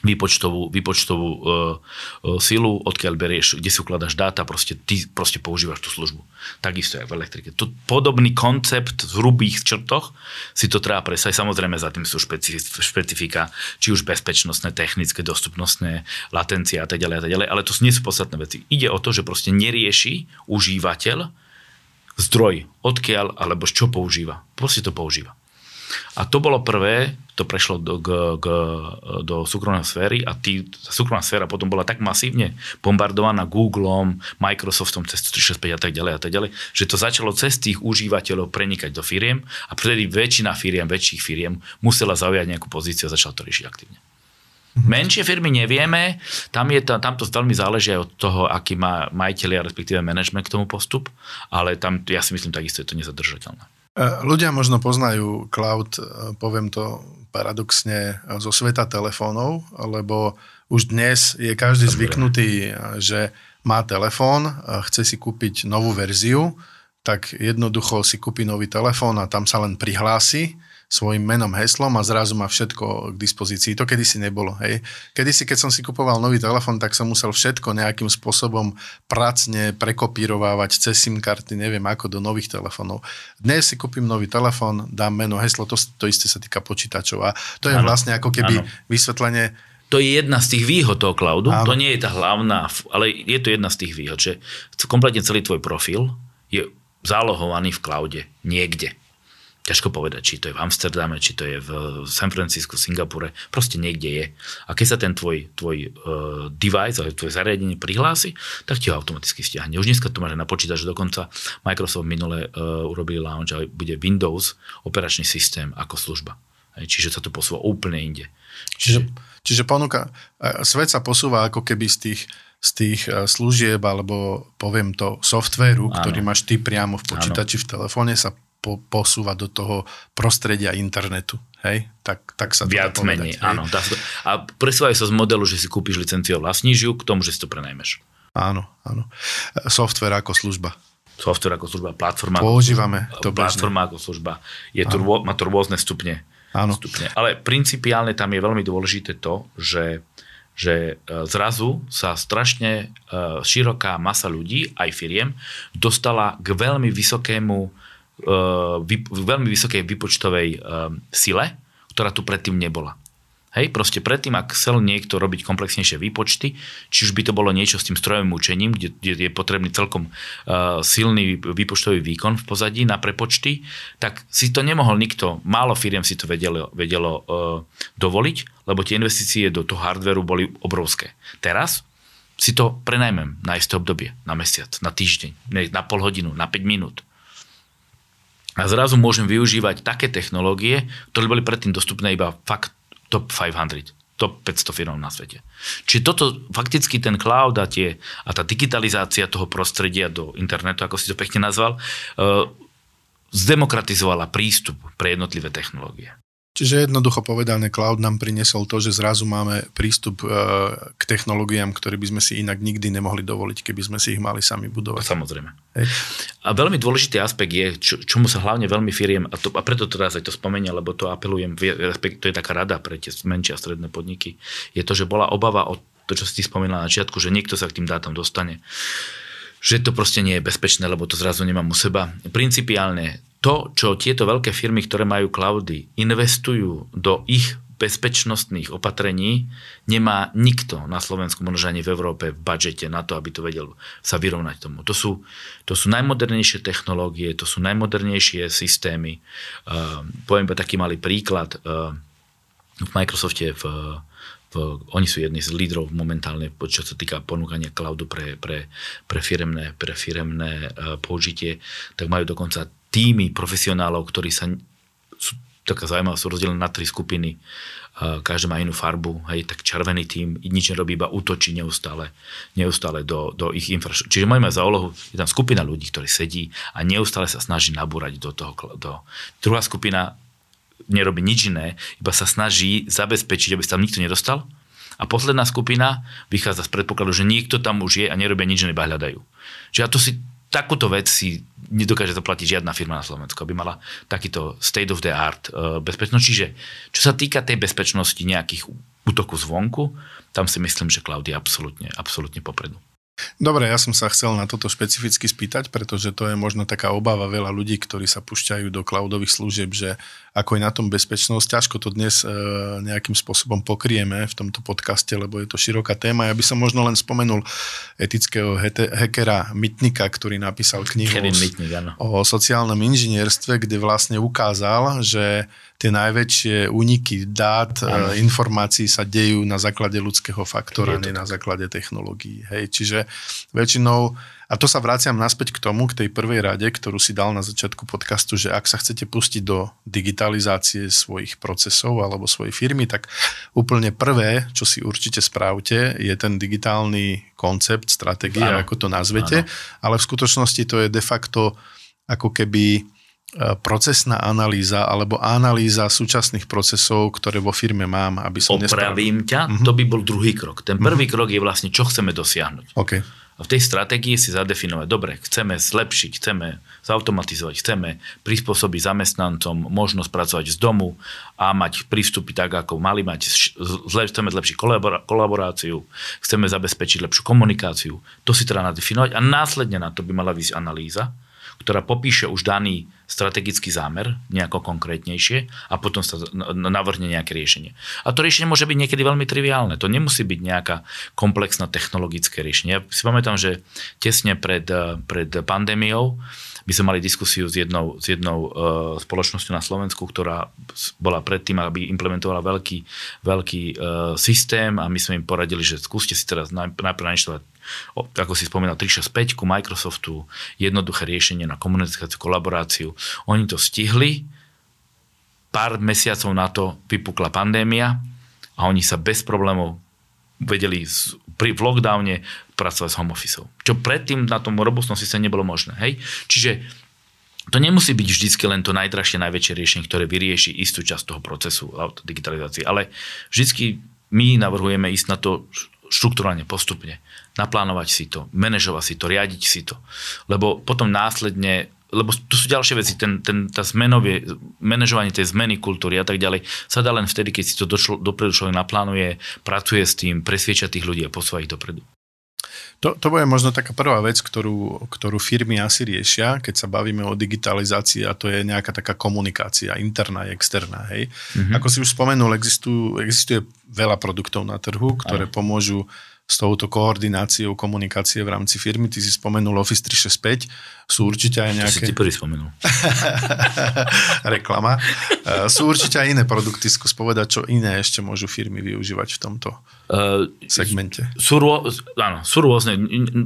výpočtovú, výpočtovú uh, uh, silu, odkiaľ berieš, kde si ukladaš dáta, proste ty proste používaš tú službu. Takisto aj v elektrike. To, podobný koncept v hrubých črtoch si to treba presať. Samozrejme za tým sú špecifika, či už bezpečnostné, technické, dostupnostné, latencia a tak ďalej a tak ďalej, ale to nie sú podstatné veci. Ide o to, že proste nerieši užívateľ zdroj, odkiaľ alebo čo používa. Proste to používa. A to bolo prvé, to prešlo do, k, k, do súkromnej sféry a tý, tá súkromná sféra potom bola tak masívne bombardovaná Googlom, Microsoftom cez 365 a tak ďalej a tak ďalej, že to začalo cez tých užívateľov prenikať do firiem a vtedy väčšina firiem, väčších firiem musela zaujať nejakú pozíciu a začala to riešiť aktívne. Mhm. Menšie firmy nevieme, tam, je to, tam to veľmi záleží aj od toho, aký má majiteľia, respektíve management k tomu postup, ale tam ja si myslím, takisto je to nezadržateľné. E, ľudia možno poznajú cloud, e, poviem to paradoxne, zo sveta telefónov, lebo už dnes je každý zvyknutý, že má telefón, chce si kúpiť novú verziu, tak jednoducho si kúpi nový telefón a tam sa len prihlási svojim menom, heslom a zrazu má všetko k dispozícii. To kedysi nebolo. Hej. Kedysi, keď som si kupoval nový telefón, tak som musel všetko nejakým spôsobom pracne prekopírovávať cez SIM karty, neviem ako, do nových telefónov. Dnes si kúpim nový telefón, dám meno, heslo, to, to isté sa týka počítačov. A to je ano, vlastne ako keby ano. vysvetlenie to je jedna z tých výhod toho cloudu. Áno. To nie je tá hlavná, ale je to jedna z tých výhod, že kompletne celý tvoj profil je zálohovaný v cloude niekde. Ťažko povedať, či to je v Amsterdame, či to je v San Francisco, Singapure, proste niekde je. A keď sa ten tvoj, tvoj uh, device, ale tvoje zariadenie prihlási, tak ti ho automaticky stiahne. Už dneska to máš na počítač, dokonca Microsoft minule uh, urobili launch, ale bude Windows operačný systém ako služba. Čiže sa to posúva úplne inde. Čiže, čiže ponuka, svet sa posúva ako keby z tých z tých e, služieb, alebo poviem to, softvéru, ktorý máš ty priamo v počítači, Áno. v telefóne, sa po, posúva do toho prostredia internetu. Hej? Tak, tak sa Viac to menej, áno. A presúvajú sa z modelu, že si kúpiš licenciu a vlastníš ju, k tomu, že si to prenajmeš. Áno, áno. Software ako služba. Software ako služba, platforma. Používame to Platforma bežne. ako služba. Je to, má to rôzne stupne. Áno. stupne. Ale principiálne tam je veľmi dôležité to, že že e, zrazu sa strašne e, široká masa ľudí, aj firiem, dostala k veľmi vysokému e, veľmi vysokej vypočtovej sile, ktorá tu predtým nebola. Hej, proste predtým, ak chcel niekto robiť komplexnejšie výpočty, či už by to bolo niečo s tým strojovým učením, kde, kde je potrebný celkom uh, silný výpočtový výkon v pozadí na prepočty, tak si to nemohol nikto, málo firiem si to vedelo, vedelo uh, dovoliť, lebo tie investície do toho hardveru boli obrovské. Teraz si to prenajmem na isté obdobie, na mesiac, na týždeň, na pol hodinu, na 5 minút. A zrazu môžem využívať také technológie, ktoré boli predtým dostupné iba fakt top 500 top 500 firm na svete. Čiže toto fakticky ten cloud a, tie, a tá digitalizácia toho prostredia do internetu, ako si to pekne nazval, uh, zdemokratizovala prístup pre jednotlivé technológie. Čiže jednoducho povedané, cloud nám priniesol to, že zrazu máme prístup e, k technológiám, ktoré by sme si inak nikdy nemohli dovoliť, keby sme si ich mali sami budovať. Samozrejme. Hej. A veľmi dôležitý aspekt je, čo, čomu sa hlavne veľmi firiem, a, to, a preto teraz aj to spomenia, lebo to apelujem, to je taká rada pre tie menšie a stredné podniky, je to, že bola obava o to, čo si spomínala na začiatku, že niekto sa k tým dátam dostane že to proste nie je bezpečné, lebo to zrazu nemám u seba. Principiálne to, čo tieto veľké firmy, ktoré majú cloudy, investujú do ich bezpečnostných opatrení, nemá nikto na Slovensku, možno ani v Európe, v budžete na to, aby to vedel sa vyrovnať tomu. To sú, to sú najmodernejšie technológie, to sú najmodernejšie systémy. Uh, poviem pa taký malý príklad. Uh, v Microsofte v, v, oni sú jedni z lídrov momentálne, čo sa týka ponúkania cloudu pre, pre, pre firemné, pre firemné uh, použitie, tak majú dokonca týmy profesionálov, ktorí sa sú taká zaujímavá, sú rozdelené na tri skupiny. Každý má inú farbu, hej, tak červený tým nič nerobí, iba útočí neustále, neustále do, do ich infraštruktúry. Čiže máme za úlohu, je tam skupina ľudí, ktorí sedí a neustále sa snaží nabúrať do toho. Do... Druhá skupina nerobí nič iné, iba sa snaží zabezpečiť, aby sa tam nikto nedostal. A posledná skupina vychádza z predpokladu, že niekto tam už je a nerobia nič, iba hľadajú. Čiže ja to si takúto vec si nedokáže zaplatiť žiadna firma na Slovensku, aby mala takýto state of the art uh, bezpečnosť. Čiže čo sa týka tej bezpečnosti nejakých útoku zvonku, tam si myslím, že cloud je absolútne, absolútne popredu. Dobre, ja som sa chcel na toto špecificky spýtať, pretože to je možno taká obava veľa ľudí, ktorí sa pušťajú do cloudových služieb, že ako je na tom bezpečnosť, ťažko to dnes e, nejakým spôsobom pokrieme v tomto podcaste, lebo je to široká téma. Ja by som možno len spomenul etického hackera Mitnika, ktorý napísal knihu Mitnik, o sociálnom inžinierstve, kde vlastne ukázal, že tie najväčšie úniky dát, ano. E, informácií sa dejú na základe ľudského faktora, nie na základe technológií. Hej, čiže väčšinou A to sa vraciam naspäť k tomu, k tej prvej rade, ktorú si dal na začiatku podcastu, že ak sa chcete pustiť do digitalizácie svojich procesov alebo svojej firmy, tak úplne prvé, čo si určite správte, je ten digitálny koncept, stratégia, ako to nazvete, ano. ale v skutočnosti to je de facto ako keby E, procesná analýza alebo analýza súčasných procesov, ktoré vo firme mám, aby som Opravím nespravil. ťa, uh-huh. to by bol druhý krok. Ten prvý uh-huh. krok je vlastne, čo chceme dosiahnuť. Okay. A v tej stratégii si zadefinovať, dobre, chceme zlepšiť, chceme zautomatizovať, chceme prispôsobiť zamestnancom možnosť pracovať z domu a mať prístupy tak, ako mali mať, chceme zlepšiť kolaboráciu, chceme zabezpečiť lepšiu komunikáciu. To si treba nadefinovať a následne na to by mala výsť analýza, ktorá popíše už daný strategický zámer, nejako konkrétnejšie a potom sa navrhne nejaké riešenie. A to riešenie môže byť niekedy veľmi triviálne. To nemusí byť nejaká komplexná technologické riešenie. Ja si pamätám, že tesne pred, pred pandémiou my sme mali diskusiu s jednou, s jednou uh, spoločnosťou na Slovensku, ktorá bola predtým, aby implementovala veľký, veľký uh, systém a my sme im poradili, že skúste si teraz najprv nainštalovať ako si spomínal, 365 ku Microsoftu, jednoduché riešenie na komunikáciu, kolaboráciu. Oni to stihli, pár mesiacov na to vypukla pandémia a oni sa bez problémov vedeli pri, v lockdowne pracovať s home office. Čo predtým na tom robustnom systéme nebolo možné. Hej? Čiže to nemusí byť vždycky len to najdražšie, najväčšie riešenie, ktoré vyrieši istú časť toho procesu digitalizácie, ale vždycky my navrhujeme ísť na to štruktúralne, postupne. Naplánovať si to, manažovať si to, riadiť si to. Lebo potom následne lebo tu sú ďalšie veci, ten, ten, tá zmenovie, manažovanie tej zmeny kultúry a tak ďalej sa dá len vtedy, keď si to došlo, dopredu človek naplánuje, pracuje s tým, presvieča tých ľudí a posúva ich dopredu. To, to bude možno taká prvá vec, ktorú, ktorú firmy asi riešia, keď sa bavíme o digitalizácii a to je nejaká taká komunikácia, interná a externá. Hej. Mm-hmm. Ako si už spomenul, existujú, existuje veľa produktov na trhu, ktoré Aj. pomôžu s touto koordináciou komunikácie v rámci firmy. Ty si spomenul Office 365, sú určite aj nejaké... To si ty prvý spomenul. Reklama. E, sú určite aj iné produkty, skús povedať, čo iné ešte môžu firmy využívať v tomto uh, segmente. Sú, rô, áno, sú rôzne.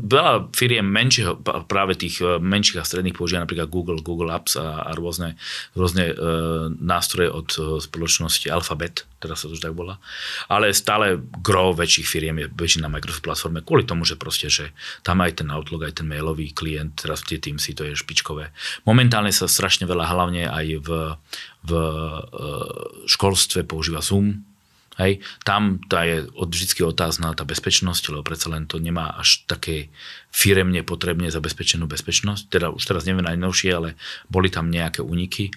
Veľa firiem menšieho, práve tých e, menších a stredných používa napríklad Google, Google Apps a, a rôzne, rôzne uh, nástroje od spoločnosti Alphabet, teraz sa to už tak bola. Ale stále gro väčších firiem je väčšina Microsoft platforme kvôli tomu, že proste, že tam aj ten Outlook, aj ten mailový klient, teraz tie Teamsy, to je špičkové. Momentálne sa strašne veľa, hlavne aj v, v e, školstve používa Zoom, Hej, tam tá je od vždy otázna tá bezpečnosť, lebo predsa len to nemá až také firemne potrebne zabezpečenú bezpečnosť. Teda už teraz neviem najnovšie, ale boli tam nejaké úniky.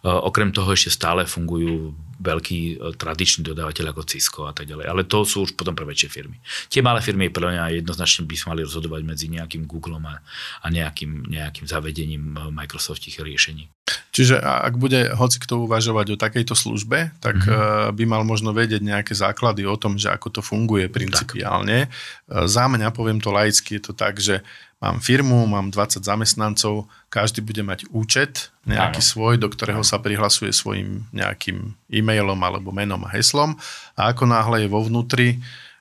Eh, okrem toho ešte stále fungujú veľkí eh, tradiční dodávateľ ako Cisco a tak ďalej. Ale to sú už potom pre väčšie firmy. Tie malé firmy podľa mňa jednoznačne by sme mali rozhodovať medzi nejakým Googlom a, a nejakým, nejakým zavedením eh, Microsoftích riešení. Čiže ak bude hoci kto uvažovať o takejto službe, tak mm-hmm. by mal možno vedieť nejaké základy o tom, že ako to funguje principiálne. Tak. Za mňa, poviem to laicky, je to tak, že mám firmu, mám 20 zamestnancov, každý bude mať účet nejaký Áno. svoj, do ktorého sa prihlasuje svojim nejakým e-mailom alebo menom a heslom a ako náhle je vo vnútri,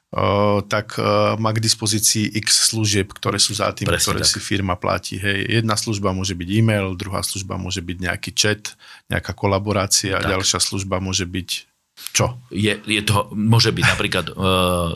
Uh, tak uh, má k dispozícii x služieb, ktoré sú za tým, Presne ktoré tak. si firma platí. Hej, jedna služba môže byť e-mail, druhá služba môže byť nejaký chat, nejaká kolaborácia, tak. ďalšia služba môže byť čo? Je, je to, môže byť napríklad uh,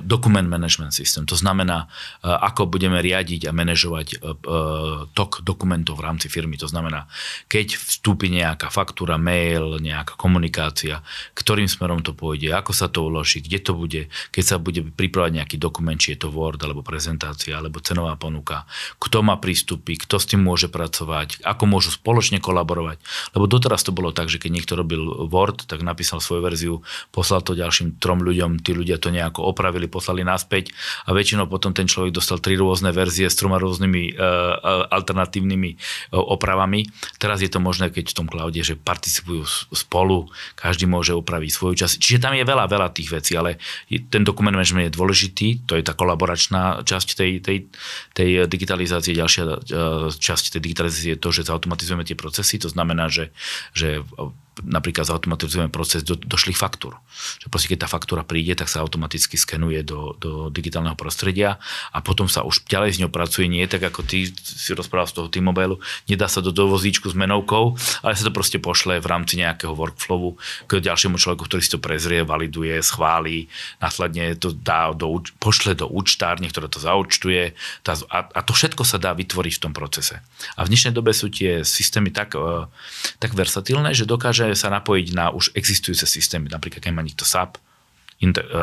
document management system. To znamená, uh, ako budeme riadiť a manažovať uh, tok dokumentov v rámci firmy. To znamená, keď vstúpi nejaká faktúra, mail, nejaká komunikácia, ktorým smerom to pôjde, ako sa to uloží, kde to bude, keď sa bude pripravať nejaký dokument, či je to Word, alebo prezentácia, alebo cenová ponuka, kto má prístupy, kto s tým môže pracovať, ako môžu spoločne kolaborovať. Lebo doteraz to bolo tak, že keď niekto robil Word, tak napísal svoju verziu poslal to ďalším trom ľuďom, tí ľudia to nejako opravili, poslali naspäť a väčšinou potom ten človek dostal tri rôzne verzie s troma rôznymi uh, alternatívnymi uh, opravami. Teraz je to možné, keď v tom cloude, že participujú spolu, každý môže upraviť svoju časť. Čiže tam je veľa, veľa tých vecí, ale ten dokument management je dôležitý, to je tá kolaboračná časť tej, tej, tej digitalizácie. Ďalšia časť tej digitalizácie je to, že zautomatizujeme tie procesy, to znamená, že, že napríklad zautomatizujeme proces do, došlých faktúr. Že proste keď tá faktúra príde, tak sa automaticky skenuje do, do digitálneho prostredia a potom sa už ďalej s ňou pracuje. Nie tak ako ty si rozprával z toho T-Mobilu, nedá sa do dovozíčku s menovkou, ale sa to proste pošle v rámci nejakého workflowu k ďalšiemu človeku, ktorý si to prezrie, validuje, schválí, následne to dá do, pošle do účtárne, ktorá to zaúčtuje tá, a, a to všetko sa dá vytvoriť v tom procese. A v dnešnej dobe sú tie systémy tak, e, tak versatilné, že dokáže dokáže sa napojiť na už existujúce systémy, napríklad keď má niekto SAP,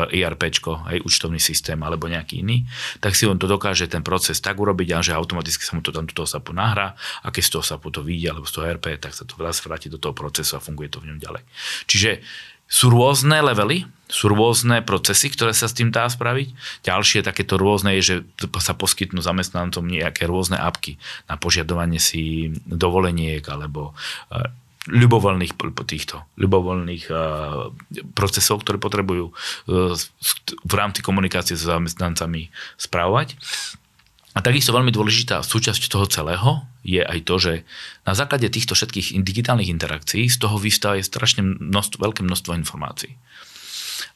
ERP, aj účtovný systém alebo nejaký iný, tak si on to dokáže ten proces tak urobiť, a že automaticky sa mu to tam do toho SAPu nahrá a keď z toho SAPu to vyjde alebo z toho ERP, tak sa to zase vráti do toho procesu a funguje to v ňom ďalej. Čiže sú rôzne levely, sú rôzne procesy, ktoré sa s tým dá spraviť. Ďalšie takéto rôzne je, že sa poskytnú zamestnancom nejaké rôzne apky na požiadovanie si dovoleniek alebo e, ľubovoľných týchto ľubovoľných procesov, ktoré potrebujú e, v rámci komunikácie s zamestnancami správovať. A takisto veľmi dôležitá súčasť toho celého je aj to, že na základe týchto všetkých digitálnych interakcií z toho vystáva strašne množstvo, veľké množstvo informácií.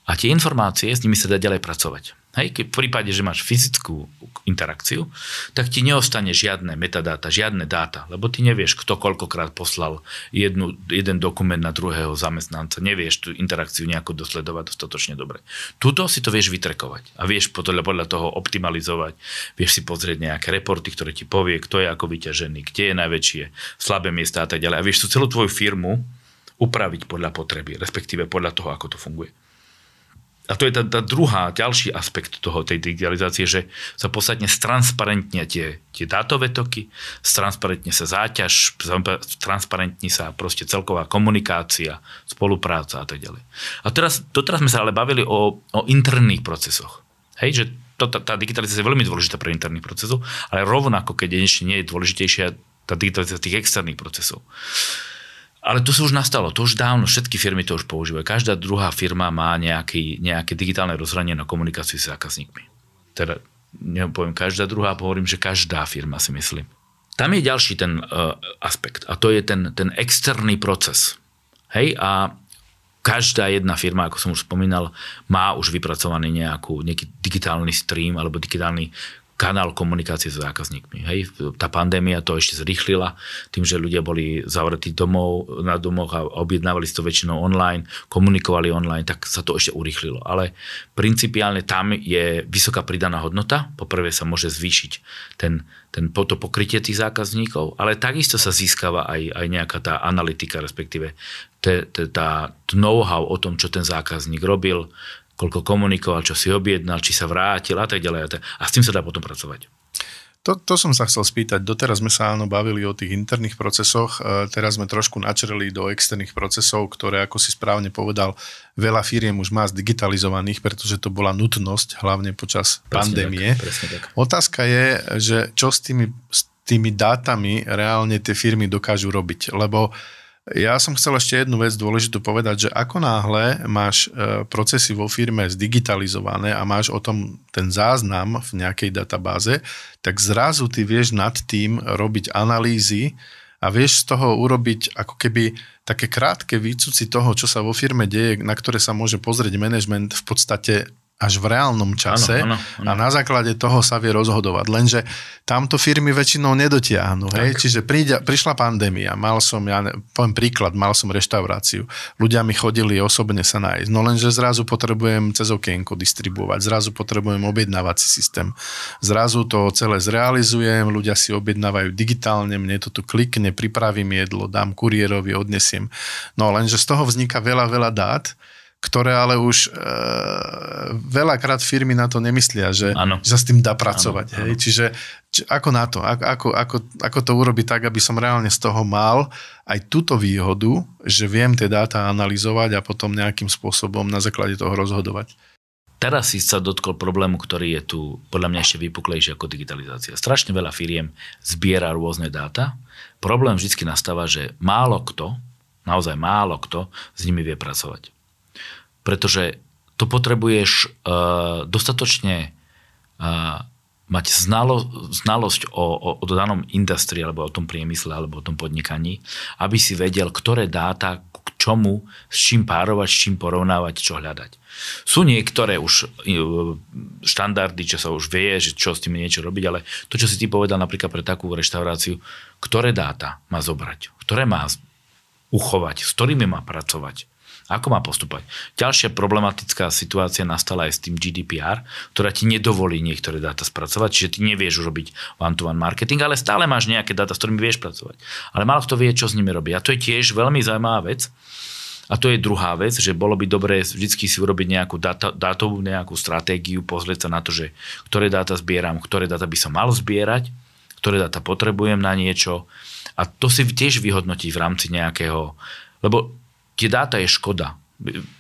A tie informácie, s nimi sa dá ďalej pracovať. Hej, keď v prípade, že máš fyzickú interakciu, tak ti neostane žiadne metadáta, žiadne dáta, lebo ty nevieš, kto koľkokrát poslal jednu, jeden dokument na druhého zamestnanca, nevieš tú interakciu nejako dosledovať dostatočne dobre. Tuto si to vieš vytrekovať a vieš podľa, podľa toho optimalizovať, vieš si pozrieť nejaké reporty, ktoré ti povie, kto je ako vyťažený, kde je najväčšie slabé miesta a tak ďalej. A vieš tú celú tvoju firmu upraviť podľa potreby, respektíve podľa toho, ako to funguje a to je tá, tá druhá, ďalší aspekt toho, tej digitalizácie, že sa podstatne stransparentnia tie, tie dátové toky, stransparentne sa záťaž, transparentní sa proste celková komunikácia, spolupráca a tak ďalej. A teraz, doteraz sme sa ale bavili o, o interných procesoch. Hej, že to, tá, tá digitalizácia je veľmi dôležitá pre interných procesov, ale rovnako, keď ešte nie je dôležitejšia tá digitalizácia tých externých procesov. Ale to sa už nastalo, to už dávno, všetky firmy to už používajú. Každá druhá firma má nejaký, nejaké digitálne rozhranie na komunikáciu s zákazníkmi. Teda, nepoviem každá druhá, hovorím, že každá firma si myslím. Tam je ďalší ten uh, aspekt a to je ten, ten externý proces. Hej, a každá jedna firma, ako som už spomínal, má už vypracovaný nejakú, nejaký digitálny stream alebo digitálny kanál komunikácie s zákazníkmi. Hej. Tá pandémia to ešte zrýchlila tým, že ľudia boli zavretí domov, na domoch a objednávali si to väčšinou online, komunikovali online, tak sa to ešte urýchlilo. Ale principiálne tam je vysoká pridaná hodnota. Poprvé sa môže zvýšiť ten, ten, to pokrytie tých zákazníkov, ale takisto sa získava aj, aj nejaká tá analytika, respektíve tá know-how o tom, čo ten zákazník robil, koľko komunikoval, čo si objednal, či sa vrátil a tak ďalej. A s tým sa dá potom pracovať. To, to som sa chcel spýtať. Doteraz sme sa áno bavili o tých interných procesoch, e, teraz sme trošku načreli do externých procesov, ktoré, ako si správne povedal, veľa firiem už má zdigitalizovaných, pretože to bola nutnosť, hlavne počas presne pandémie. Tak, tak. Otázka je, že čo s tými, s tými dátami reálne tie firmy dokážu robiť, lebo uh, ja som chcel ešte jednu vec dôležitú povedať, že ako náhle máš e, procesy vo firme zdigitalizované a máš o tom ten záznam v nejakej databáze, tak zrazu ty vieš nad tým robiť analýzy a vieš z toho urobiť ako keby také krátke výcuci toho, čo sa vo firme deje, na ktoré sa môže pozrieť management v podstate až v reálnom čase ano, ano, ano. a na základe toho sa vie rozhodovať. Lenže tamto firmy väčšinou nedotiahnu. Hej? Čiže príďa, prišla pandémia, mal som, ja ne, poviem príklad, mal som reštauráciu. Ľudia mi chodili osobne sa nájsť. No lenže zrazu potrebujem cez okienko distribuovať, zrazu potrebujem objednávací systém. Zrazu to celé zrealizujem, ľudia si objednávajú digitálne, mne to tu klikne, pripravím jedlo, dám kuriérovi, odnesiem. No lenže z toho vzniká veľa, veľa dát, ktoré ale už e, veľakrát firmy na to nemyslia, že, že sa s tým dá pracovať. Ano, hej? Ano. Čiže či, ako na to? Ako, ako, ako to urobiť tak, aby som reálne z toho mal aj túto výhodu, že viem tie dáta analyzovať a potom nejakým spôsobom na základe toho rozhodovať. Teraz si sa dotkol problému, ktorý je tu podľa mňa ešte vypuklejší ako digitalizácia. Strašne veľa firiem zbiera rôzne dáta. Problém vždy nastáva, že málo kto, naozaj málo kto s nimi vie pracovať pretože to potrebuješ uh, dostatočne uh, mať znalo, znalosť o, o, o danom industrii, alebo o tom priemysle, alebo o tom podnikaní, aby si vedel, ktoré dáta k čomu, s čím párovať, s čím porovnávať, čo hľadať. Sú niektoré už e, štandardy, čo sa už vie, že čo s tým niečo robiť, ale to, čo si ty povedal napríklad pre takú reštauráciu, ktoré dáta má zobrať, ktoré má uchovať, s ktorými má pracovať, ako má postupovať? Ďalšia problematická situácia nastala aj s tým GDPR, ktorá ti nedovolí niektoré dáta spracovať, čiže ty nevieš robiť one-to-one marketing, ale stále máš nejaké dáta, s ktorými vieš pracovať. Ale málo kto vie, čo s nimi robí. A to je tiež veľmi zaujímavá vec. A to je druhá vec, že bolo by dobré vždy si urobiť nejakú data, dátovú nejakú stratégiu, pozrieť sa na to, že ktoré dáta zbieram, ktoré dáta by som mal zbierať, ktoré dáta potrebujem na niečo. A to si tiež vyhodnotiť v rámci nejakého... Lebo tie dáta je škoda.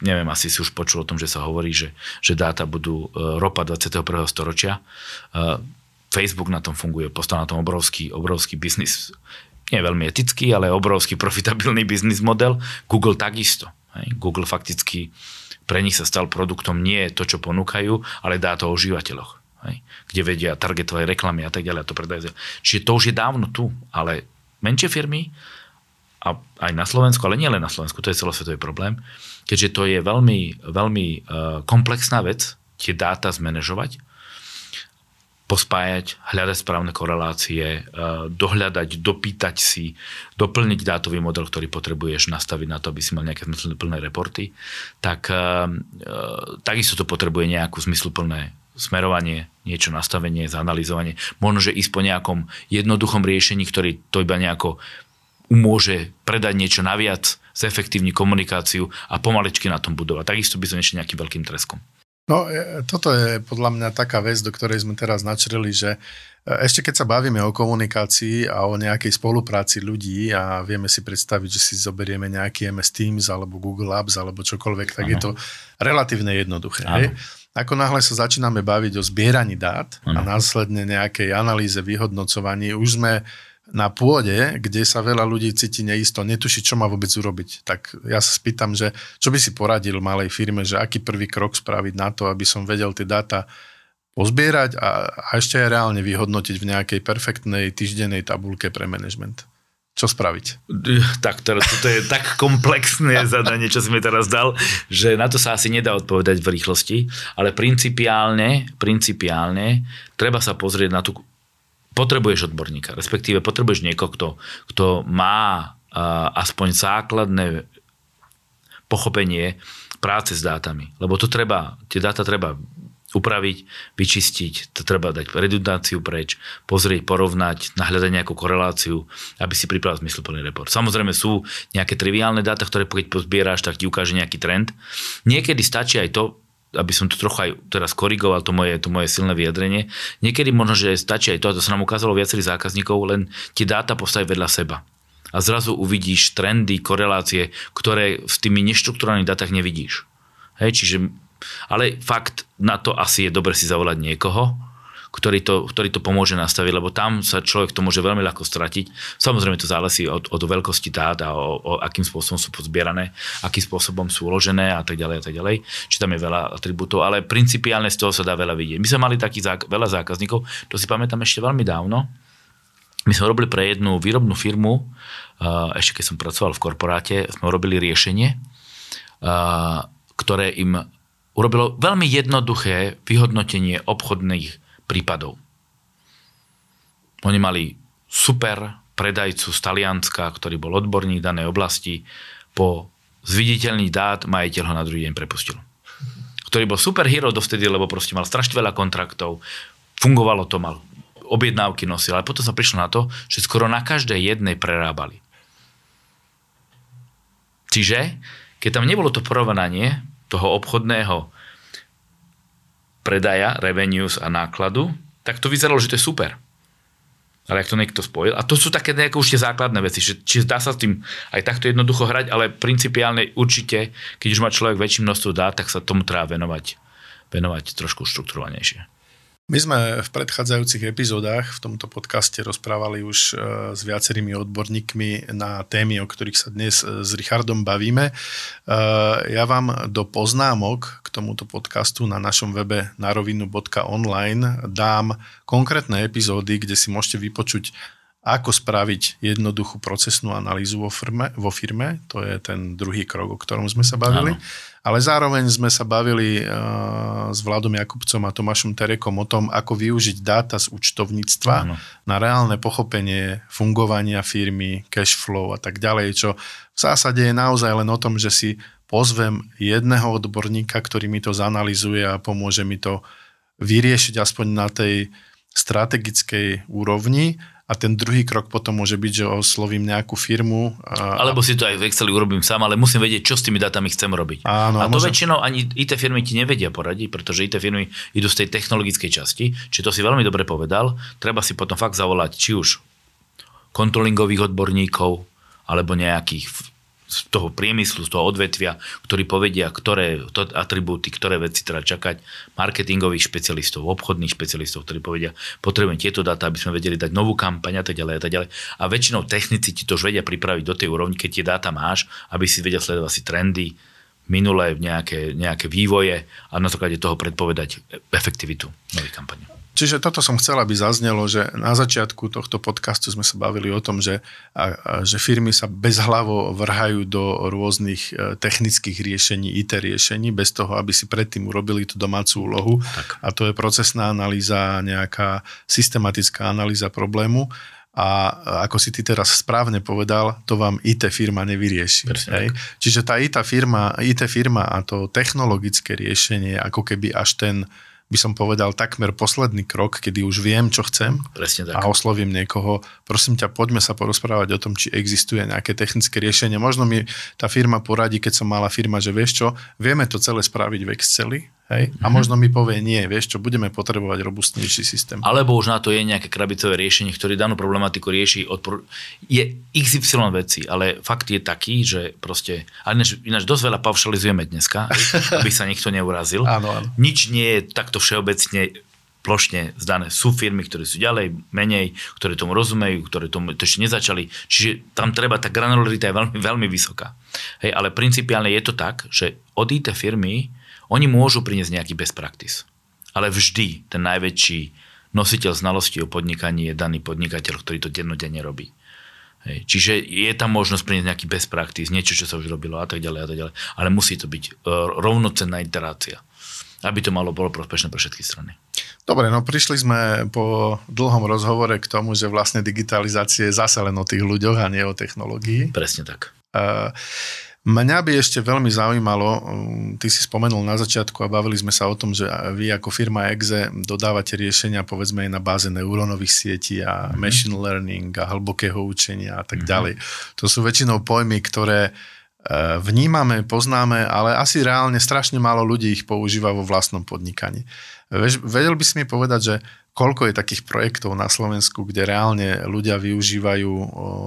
Neviem, asi si už počul o tom, že sa hovorí, že, že dáta budú e, ropa 21. storočia. E, Facebook na tom funguje, postal na tom obrovský, obrovský biznis. Nie veľmi etický, ale obrovský profitabilný biznis model. Google takisto. Google fakticky pre nich sa stal produktom nie to, čo ponúkajú, ale dá to o užívateľoch. Kde vedia targetovať reklamy a tak ďalej a to predajú. Čiže to už je dávno tu, ale menšie firmy a aj na Slovensku, ale nie len na Slovensku, to je celosvetový problém, keďže to je veľmi, veľmi e, komplexná vec, tie dáta zmanéžovať, pospájať, hľadať správne korelácie, e, dohľadať, dopýtať si, doplniť dátový model, ktorý potrebuješ nastaviť na to, aby si mal nejaké zmysluplné reporty, tak e, takisto to potrebuje nejakú zmysluplné smerovanie, niečo nastavenie, zanalizovanie. Možno, že ísť po nejakom jednoduchom riešení, ktorý to iba nejako umôže predať niečo naviac, zefektívni komunikáciu a pomaličky na tom budovať. Takisto by som ešte nejakým veľkým treskom. No, e, toto je podľa mňa taká vec, do ktorej sme teraz načreli, že e, ešte keď sa bavíme o komunikácii a o nejakej spolupráci ľudí a vieme si predstaviť, že si zoberieme nejaký MS Teams alebo Google Apps alebo čokoľvek, tak ano. je to relatívne jednoduché. Ako náhle sa začíname baviť o zbieraní dát ano. a následne nejakej analýze, vyhodnocovaní, už sme na pôde, kde sa veľa ľudí cíti neisto, netuší, čo má vôbec urobiť. Tak ja sa spýtam, že čo by si poradil malej firme, že aký prvý krok spraviť na to, aby som vedel tie dáta pozbierať a, a ešte aj reálne vyhodnotiť v nejakej perfektnej týždennej tabulke pre management. Čo spraviť? Tak, teraz, toto je tak komplexné zadanie, čo si mi teraz dal, že na to sa asi nedá odpovedať v rýchlosti, ale principiálne, principiálne treba sa pozrieť na tú potrebuješ odborníka, respektíve potrebuješ niekoho, kto, kto má uh, aspoň základné pochopenie práce s dátami. Lebo to treba, tie dáta treba upraviť, vyčistiť, to treba dať redundáciu preč, pozrieť, porovnať, nahľadať nejakú koreláciu, aby si pripravil zmysluplný report. Samozrejme sú nejaké triviálne dáta, ktoré keď pozbieraš, tak ti ukáže nejaký trend. Niekedy stačí aj to, aby som to trochu aj teraz korigoval, to moje, to moje silné vyjadrenie. Niekedy možno, že stačí aj to, a to sa nám ukázalo viacerých zákazníkov, len tie dáta postaviť vedľa seba. A zrazu uvidíš trendy, korelácie, ktoré v tými neštrukturálnych dátach nevidíš. Hej, čiže, ale fakt na to asi je dobre si zavolať niekoho, ktorý to, ktorý to pomôže nastaviť, lebo tam sa človek to môže veľmi ľahko stratiť. Samozrejme to záleží od, od veľkosti dát a o, o akým spôsobom sú pozbierané, akým spôsobom sú uložené a tak ďalej a tak ďalej. Či tam je veľa atribútov, ale principiálne z toho sa dá veľa vidieť. My sme mali takých zák- veľa zákazníkov, to si pamätám ešte veľmi dávno. My sme robili pre jednu výrobnú firmu, ešte keď som pracoval v korporáte, sme robili riešenie, ktoré im urobilo veľmi jednoduché vyhodnotenie obchodných prípadov. Oni mali super predajcu z Talianska, ktorý bol odborník danej oblasti. Po zviditeľných dát majiteľ ho na druhý deň prepustil. Ktorý bol super hero dovtedy, lebo proste mal strašne veľa kontraktov, fungovalo to, mal objednávky nosil, ale potom sa prišlo na to, že skoro na každej jednej prerábali. Čiže, keď tam nebolo to porovnanie toho obchodného predaja, revenues a nákladu, tak to vyzeralo, že to je super. Ale ak to niekto spojil. A to sú také nejaké už tie základné veci. Že, či dá sa s tým aj takto jednoducho hrať, ale principiálne určite, keď už má človek väčšie množstvo dát, tak sa tomu treba venovať, venovať trošku štruktúrovanejšie. My sme v predchádzajúcich epizódach v tomto podcaste rozprávali už e, s viacerými odborníkmi na témy, o ktorých sa dnes e, s Richardom bavíme. E, ja vám do poznámok k tomuto podcastu na našom webe narovinu.online dám konkrétne epizódy, kde si môžete vypočuť ako spraviť jednoduchú procesnú analýzu vo firme, vo firme, to je ten druhý krok, o ktorom sme sa bavili. Áno. Ale zároveň sme sa bavili uh, s Vladom Jakubcom a Tomášom Terekom o tom, ako využiť dáta z účtovníctva Áno. na reálne pochopenie fungovania firmy, cash flow a tak ďalej, čo v zásade je naozaj len o tom, že si pozvem jedného odborníka, ktorý mi to zanalizuje a pomôže mi to vyriešiť aspoň na tej strategickej úrovni a ten druhý krok potom môže byť, že oslovím nejakú firmu. A... Alebo si to aj v Exceli urobím sám, ale musím vedieť, čo s tými datami chcem robiť. Áno, a to môžem... väčšinou ani IT firmy ti nevedia poradiť, pretože IT firmy idú z tej technologickej časti, či to si veľmi dobre povedal, treba si potom fakt zavolať či už kontrolingových odborníkov, alebo nejakých z toho priemyslu, z toho odvetvia, ktorí povedia, ktoré to atribúty, ktoré veci treba čakať, marketingových špecialistov, obchodných špecialistov, ktorí povedia, potrebujeme tieto dáta, aby sme vedeli dať novú kampaň a tak ďalej a tak ďalej. A väčšinou technici ti to už vedia pripraviť do tej úrovni, keď tie dáta máš, aby si vedel sledovať si trendy, minulé nejaké, nejaké vývoje a na základe toho predpovedať efektivitu nových kampaní. Čiže toto som chcel, aby zaznelo, že na začiatku tohto podcastu sme sa bavili o tom, že, a, a, že firmy sa bezhlavo vrhajú do rôznych e, technických riešení, IT riešení, bez toho, aby si predtým urobili tú domácu úlohu. Tak. A to je procesná analýza, nejaká systematická analýza problému. A ako si ty teraz správne povedal, to vám IT firma nevyrieši. hej? Čiže tá IT firma, IT firma a to technologické riešenie, ako keby až ten by som povedal, takmer posledný krok, kedy už viem, čo chcem Presne tak. a oslovím niekoho. Prosím ťa, poďme sa porozprávať o tom, či existuje nejaké technické riešenie. Možno mi tá firma poradí, keď som mala firma, že vieš čo, vieme to celé spraviť v Exceli, Hej? A mhm. možno mi povie, nie, vieš čo, budeme potrebovať robustnejší systém. Alebo už na to je nejaké krabicové riešenie, ktoré danú problematiku rieši. Odpor... Je XY veci, ale fakt je taký, že proste, ale ináč, ináč dosť veľa paušalizujeme dneska, aby sa nikto neurazil. áno, áno. Nič nie je takto všeobecne plošne zdané. Sú firmy, ktoré sú ďalej, menej, ktoré tomu rozumejú, ktoré tomu to ešte nezačali. Čiže tam treba, tá granularita je veľmi, veľmi vysoká. Hej, ale principiálne je to tak, že od IT firmy oni môžu priniesť nejaký best practice. Ale vždy ten najväčší nositeľ znalosti o podnikaní je daný podnikateľ, ktorý to dennodenne robí. Hej. Čiže je tam možnosť priniesť nejaký best practice, niečo, čo sa už robilo a tak ďalej a tak ďalej. Ale musí to byť uh, rovnocenná interácia, aby to malo bolo prospešné pre všetky strany. Dobre, no prišli sme po dlhom rozhovore k tomu, že vlastne digitalizácia je zase len o tých ľuďoch a nie o technológii. Presne tak. Uh, Mňa by ešte veľmi zaujímalo, um, ty si spomenul na začiatku a bavili sme sa o tom, že vy ako firma EXE dodávate riešenia povedzme aj na báze neurónových sietí a mm-hmm. machine learning a hlbokého učenia a tak mm-hmm. ďalej. To sú väčšinou pojmy, ktoré e, vnímame, poznáme, ale asi reálne strašne málo ľudí ich používa vo vlastnom podnikaní. Vedel by si mi povedať, že koľko je takých projektov na Slovensku, kde reálne ľudia využívajú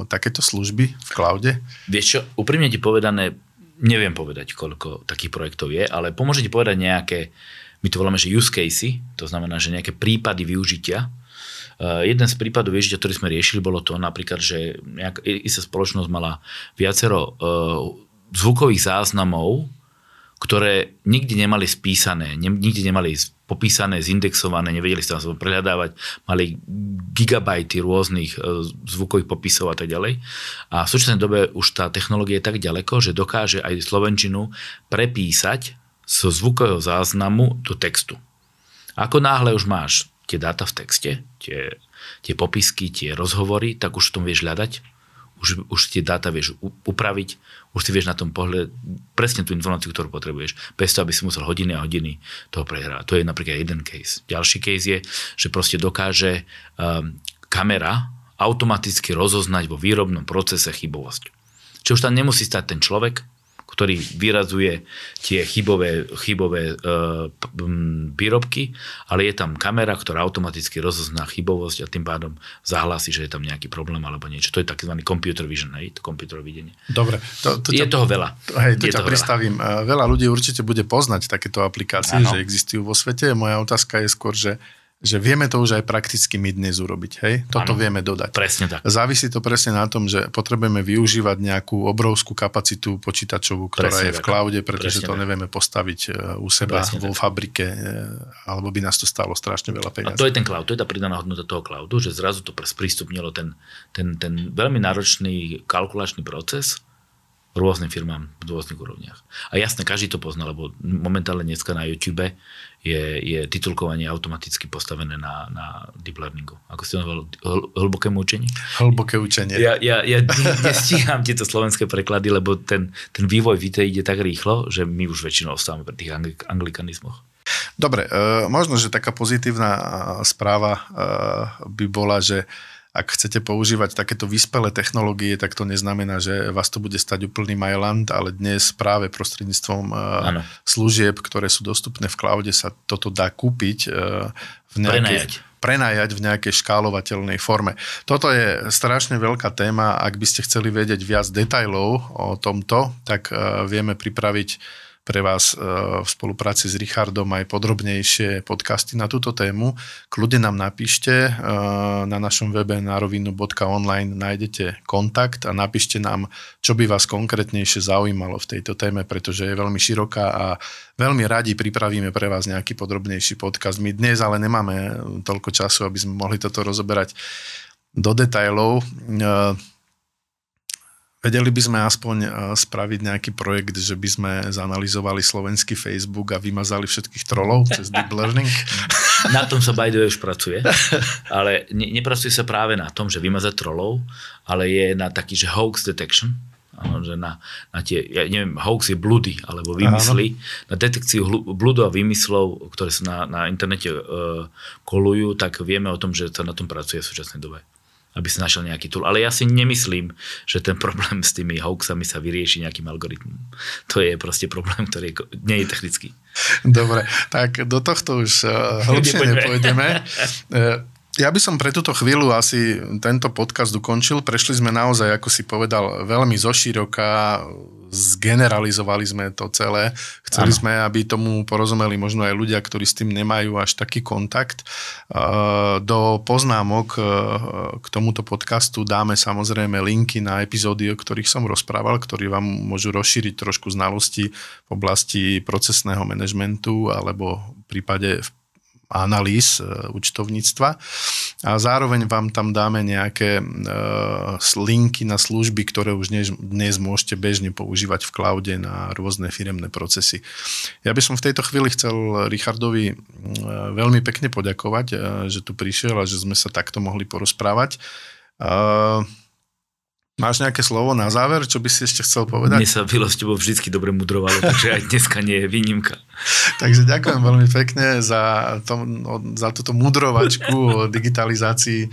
takéto služby v cloude? Vieš čo, úprimne ti povedané, neviem povedať, koľko takých projektov je, ale pomôže ti povedať nejaké, my to voláme, že use casey, to znamená, že nejaké prípady využitia. Uh, jeden z prípadov využitia, ktorý sme riešili, bolo to napríklad, že nejak, istá spoločnosť mala viacero uh, zvukových záznamov, ktoré nikdy nemali spísané, nikdy nemali popísané, zindexované, nevedeli sa tam prehľadávať, mali gigabajty rôznych e, zvukových popisov a tak ďalej. A v súčasnej dobe už tá technológia je tak ďaleko, že dokáže aj slovenčinu prepísať zo zvukového záznamu do textu. Ako náhle už máš tie dáta v texte, tie, tie popisky, tie rozhovory, tak už v tom vieš hľadať už, už tie dáta vieš upraviť, už si vieš na tom pohľad presne tú informáciu, ktorú potrebuješ, bez toho, aby si musel hodiny a hodiny toho prehrať. To je napríklad jeden case. Ďalší case je, že proste dokáže um, kamera automaticky rozoznať vo výrobnom procese chybovosť. Čiže už tam nemusí stať ten človek, ktorý vyrazuje tie chybové, chybové e, výrobky, ale je tam kamera, ktorá automaticky rozozná chybovosť a tým pádom zahlási, že je tam nejaký problém alebo niečo. To je tzv. computer vision, hej, to computer videnie. Dobre. To, to je ťa, toho veľa. Hej, to je ťa pristavím. Veľa. veľa ľudí určite bude poznať takéto aplikácie, ano. že existujú vo svete. Moja otázka je skôr, že že vieme to už aj prakticky my dnes urobiť. Hej? Toto ano, vieme dodať. Presne tak. Závisí to presne na tom, že potrebujeme využívať nejakú obrovskú kapacitu počítačovú, ktorá presne je v cloude, pretože presne to tak. nevieme postaviť e, u seba presne vo tak. fabrike, e, alebo by nás to stalo strašne veľa peniazí. A to je ten cloud, to je tá pridaná hodnota toho cloudu, že zrazu to sprístupnilo ten, ten, ten veľmi náročný kalkulačný proces, rôznym firmám v rôznych úrovniach. A jasne, každý to pozná, lebo momentálne dneska na YouTube je, je titulkovanie automaticky postavené na, na deep learningu. Ako ste hovorili, hl- hlboké učenie? Hlboké učenie. Ja, ja, ja nestíham tieto slovenské preklady, lebo ten, ten vývoj vite ide tak rýchlo, že my už väčšinou ostávame pri tých angli- anglikanizmoch. Dobre, e, možno, že taká pozitívna e, správa e, by bola, že ak chcete používať takéto vyspelé technológie, tak to neznamená, že vás to bude stať úplný Mailand, ale dnes práve prostredníctvom ano. Eh, služieb, ktoré sú dostupné v cloude, sa toto dá kúpiť eh, v nejakej, prenajať v nejakej škálovateľnej forme. Toto je strašne veľká téma. Ak by ste chceli vedieť viac detajlov o tomto, tak eh, vieme pripraviť pre vás e, v spolupráci s Richardom aj podrobnejšie podcasty na túto tému. Kľudne nám napíšte, e, na našom webe narovinu.online nájdete kontakt a napíšte nám, čo by vás konkrétnejšie zaujímalo v tejto téme, pretože je veľmi široká a veľmi radi pripravíme pre vás nejaký podrobnejší podcast. My dnes ale nemáme toľko času, aby sme mohli toto rozoberať do detajlov. E, Vedeli by sme aspoň eh, spraviť nejaký projekt, že by sme zanalizovali slovenský Facebook a vymazali všetkých trolov cez deep learning? Na tom sa by už pracuje, ale ne, nepracuje sa práve na tom, že vymazať trolov, ale je na taký, že hoax detection, Áno, že na, na tie, ja neviem, hoax je bludy, alebo vymysly. Áno. Na detekciu bludov a vymyslov, ktoré sa na, na internete uh, kolujú, tak vieme o tom, že sa na tom pracuje v súčasnej dobe aby si našiel nejaký tool. Ale ja si nemyslím, že ten problém s tými hoaxami sa vyrieši nejakým algoritmom. To je proste problém, ktorý nie je technický. Dobre, tak do tohto už uh, hlbšie nepôjdeme. Ja by som pre túto chvíľu asi tento podcast ukončil. Prešli sme naozaj, ako si povedal, veľmi zoširoka, zgeneralizovali sme to celé. Chceli ano. sme, aby tomu porozumeli možno aj ľudia, ktorí s tým nemajú až taký kontakt. Do poznámok e, k tomuto podcastu dáme samozrejme linky na epizódy, o ktorých som rozprával, ktorí vám môžu rozšíriť trošku znalosti v oblasti procesného manažmentu alebo v prípade v analýz e, účtovníctva a zároveň vám tam dáme nejaké e, linky na služby, ktoré už dnes, dnes môžete bežne používať v cloude na rôzne firemné procesy. Ja by som v tejto chvíli chcel Richardovi e, veľmi pekne poďakovať, že tu prišiel a že sme sa takto mohli porozprávať. Máš nejaké slovo na záver, čo by si ešte chcel povedať? Mne sa Vilo s tebou vždy dobre mudrovalo, takže aj dneska nie je výnimka. takže ďakujem veľmi pekne za, to, za túto mudrovačku o digitalizácii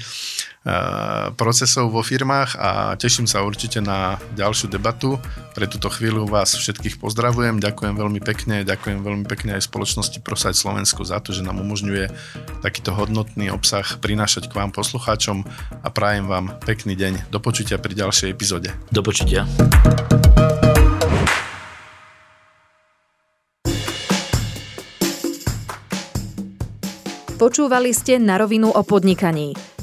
procesov vo firmách a teším sa určite na ďalšiu debatu. Pre túto chvíľu vás všetkých pozdravujem, ďakujem veľmi pekne, ďakujem veľmi pekne aj spoločnosti Prosať Slovensko za to, že nám umožňuje takýto hodnotný obsah prinášať k vám poslucháčom a prajem vám pekný deň. Do počutia pri ďalšej epizóde. Do počutia. Počúvali ste na rovinu o podnikaní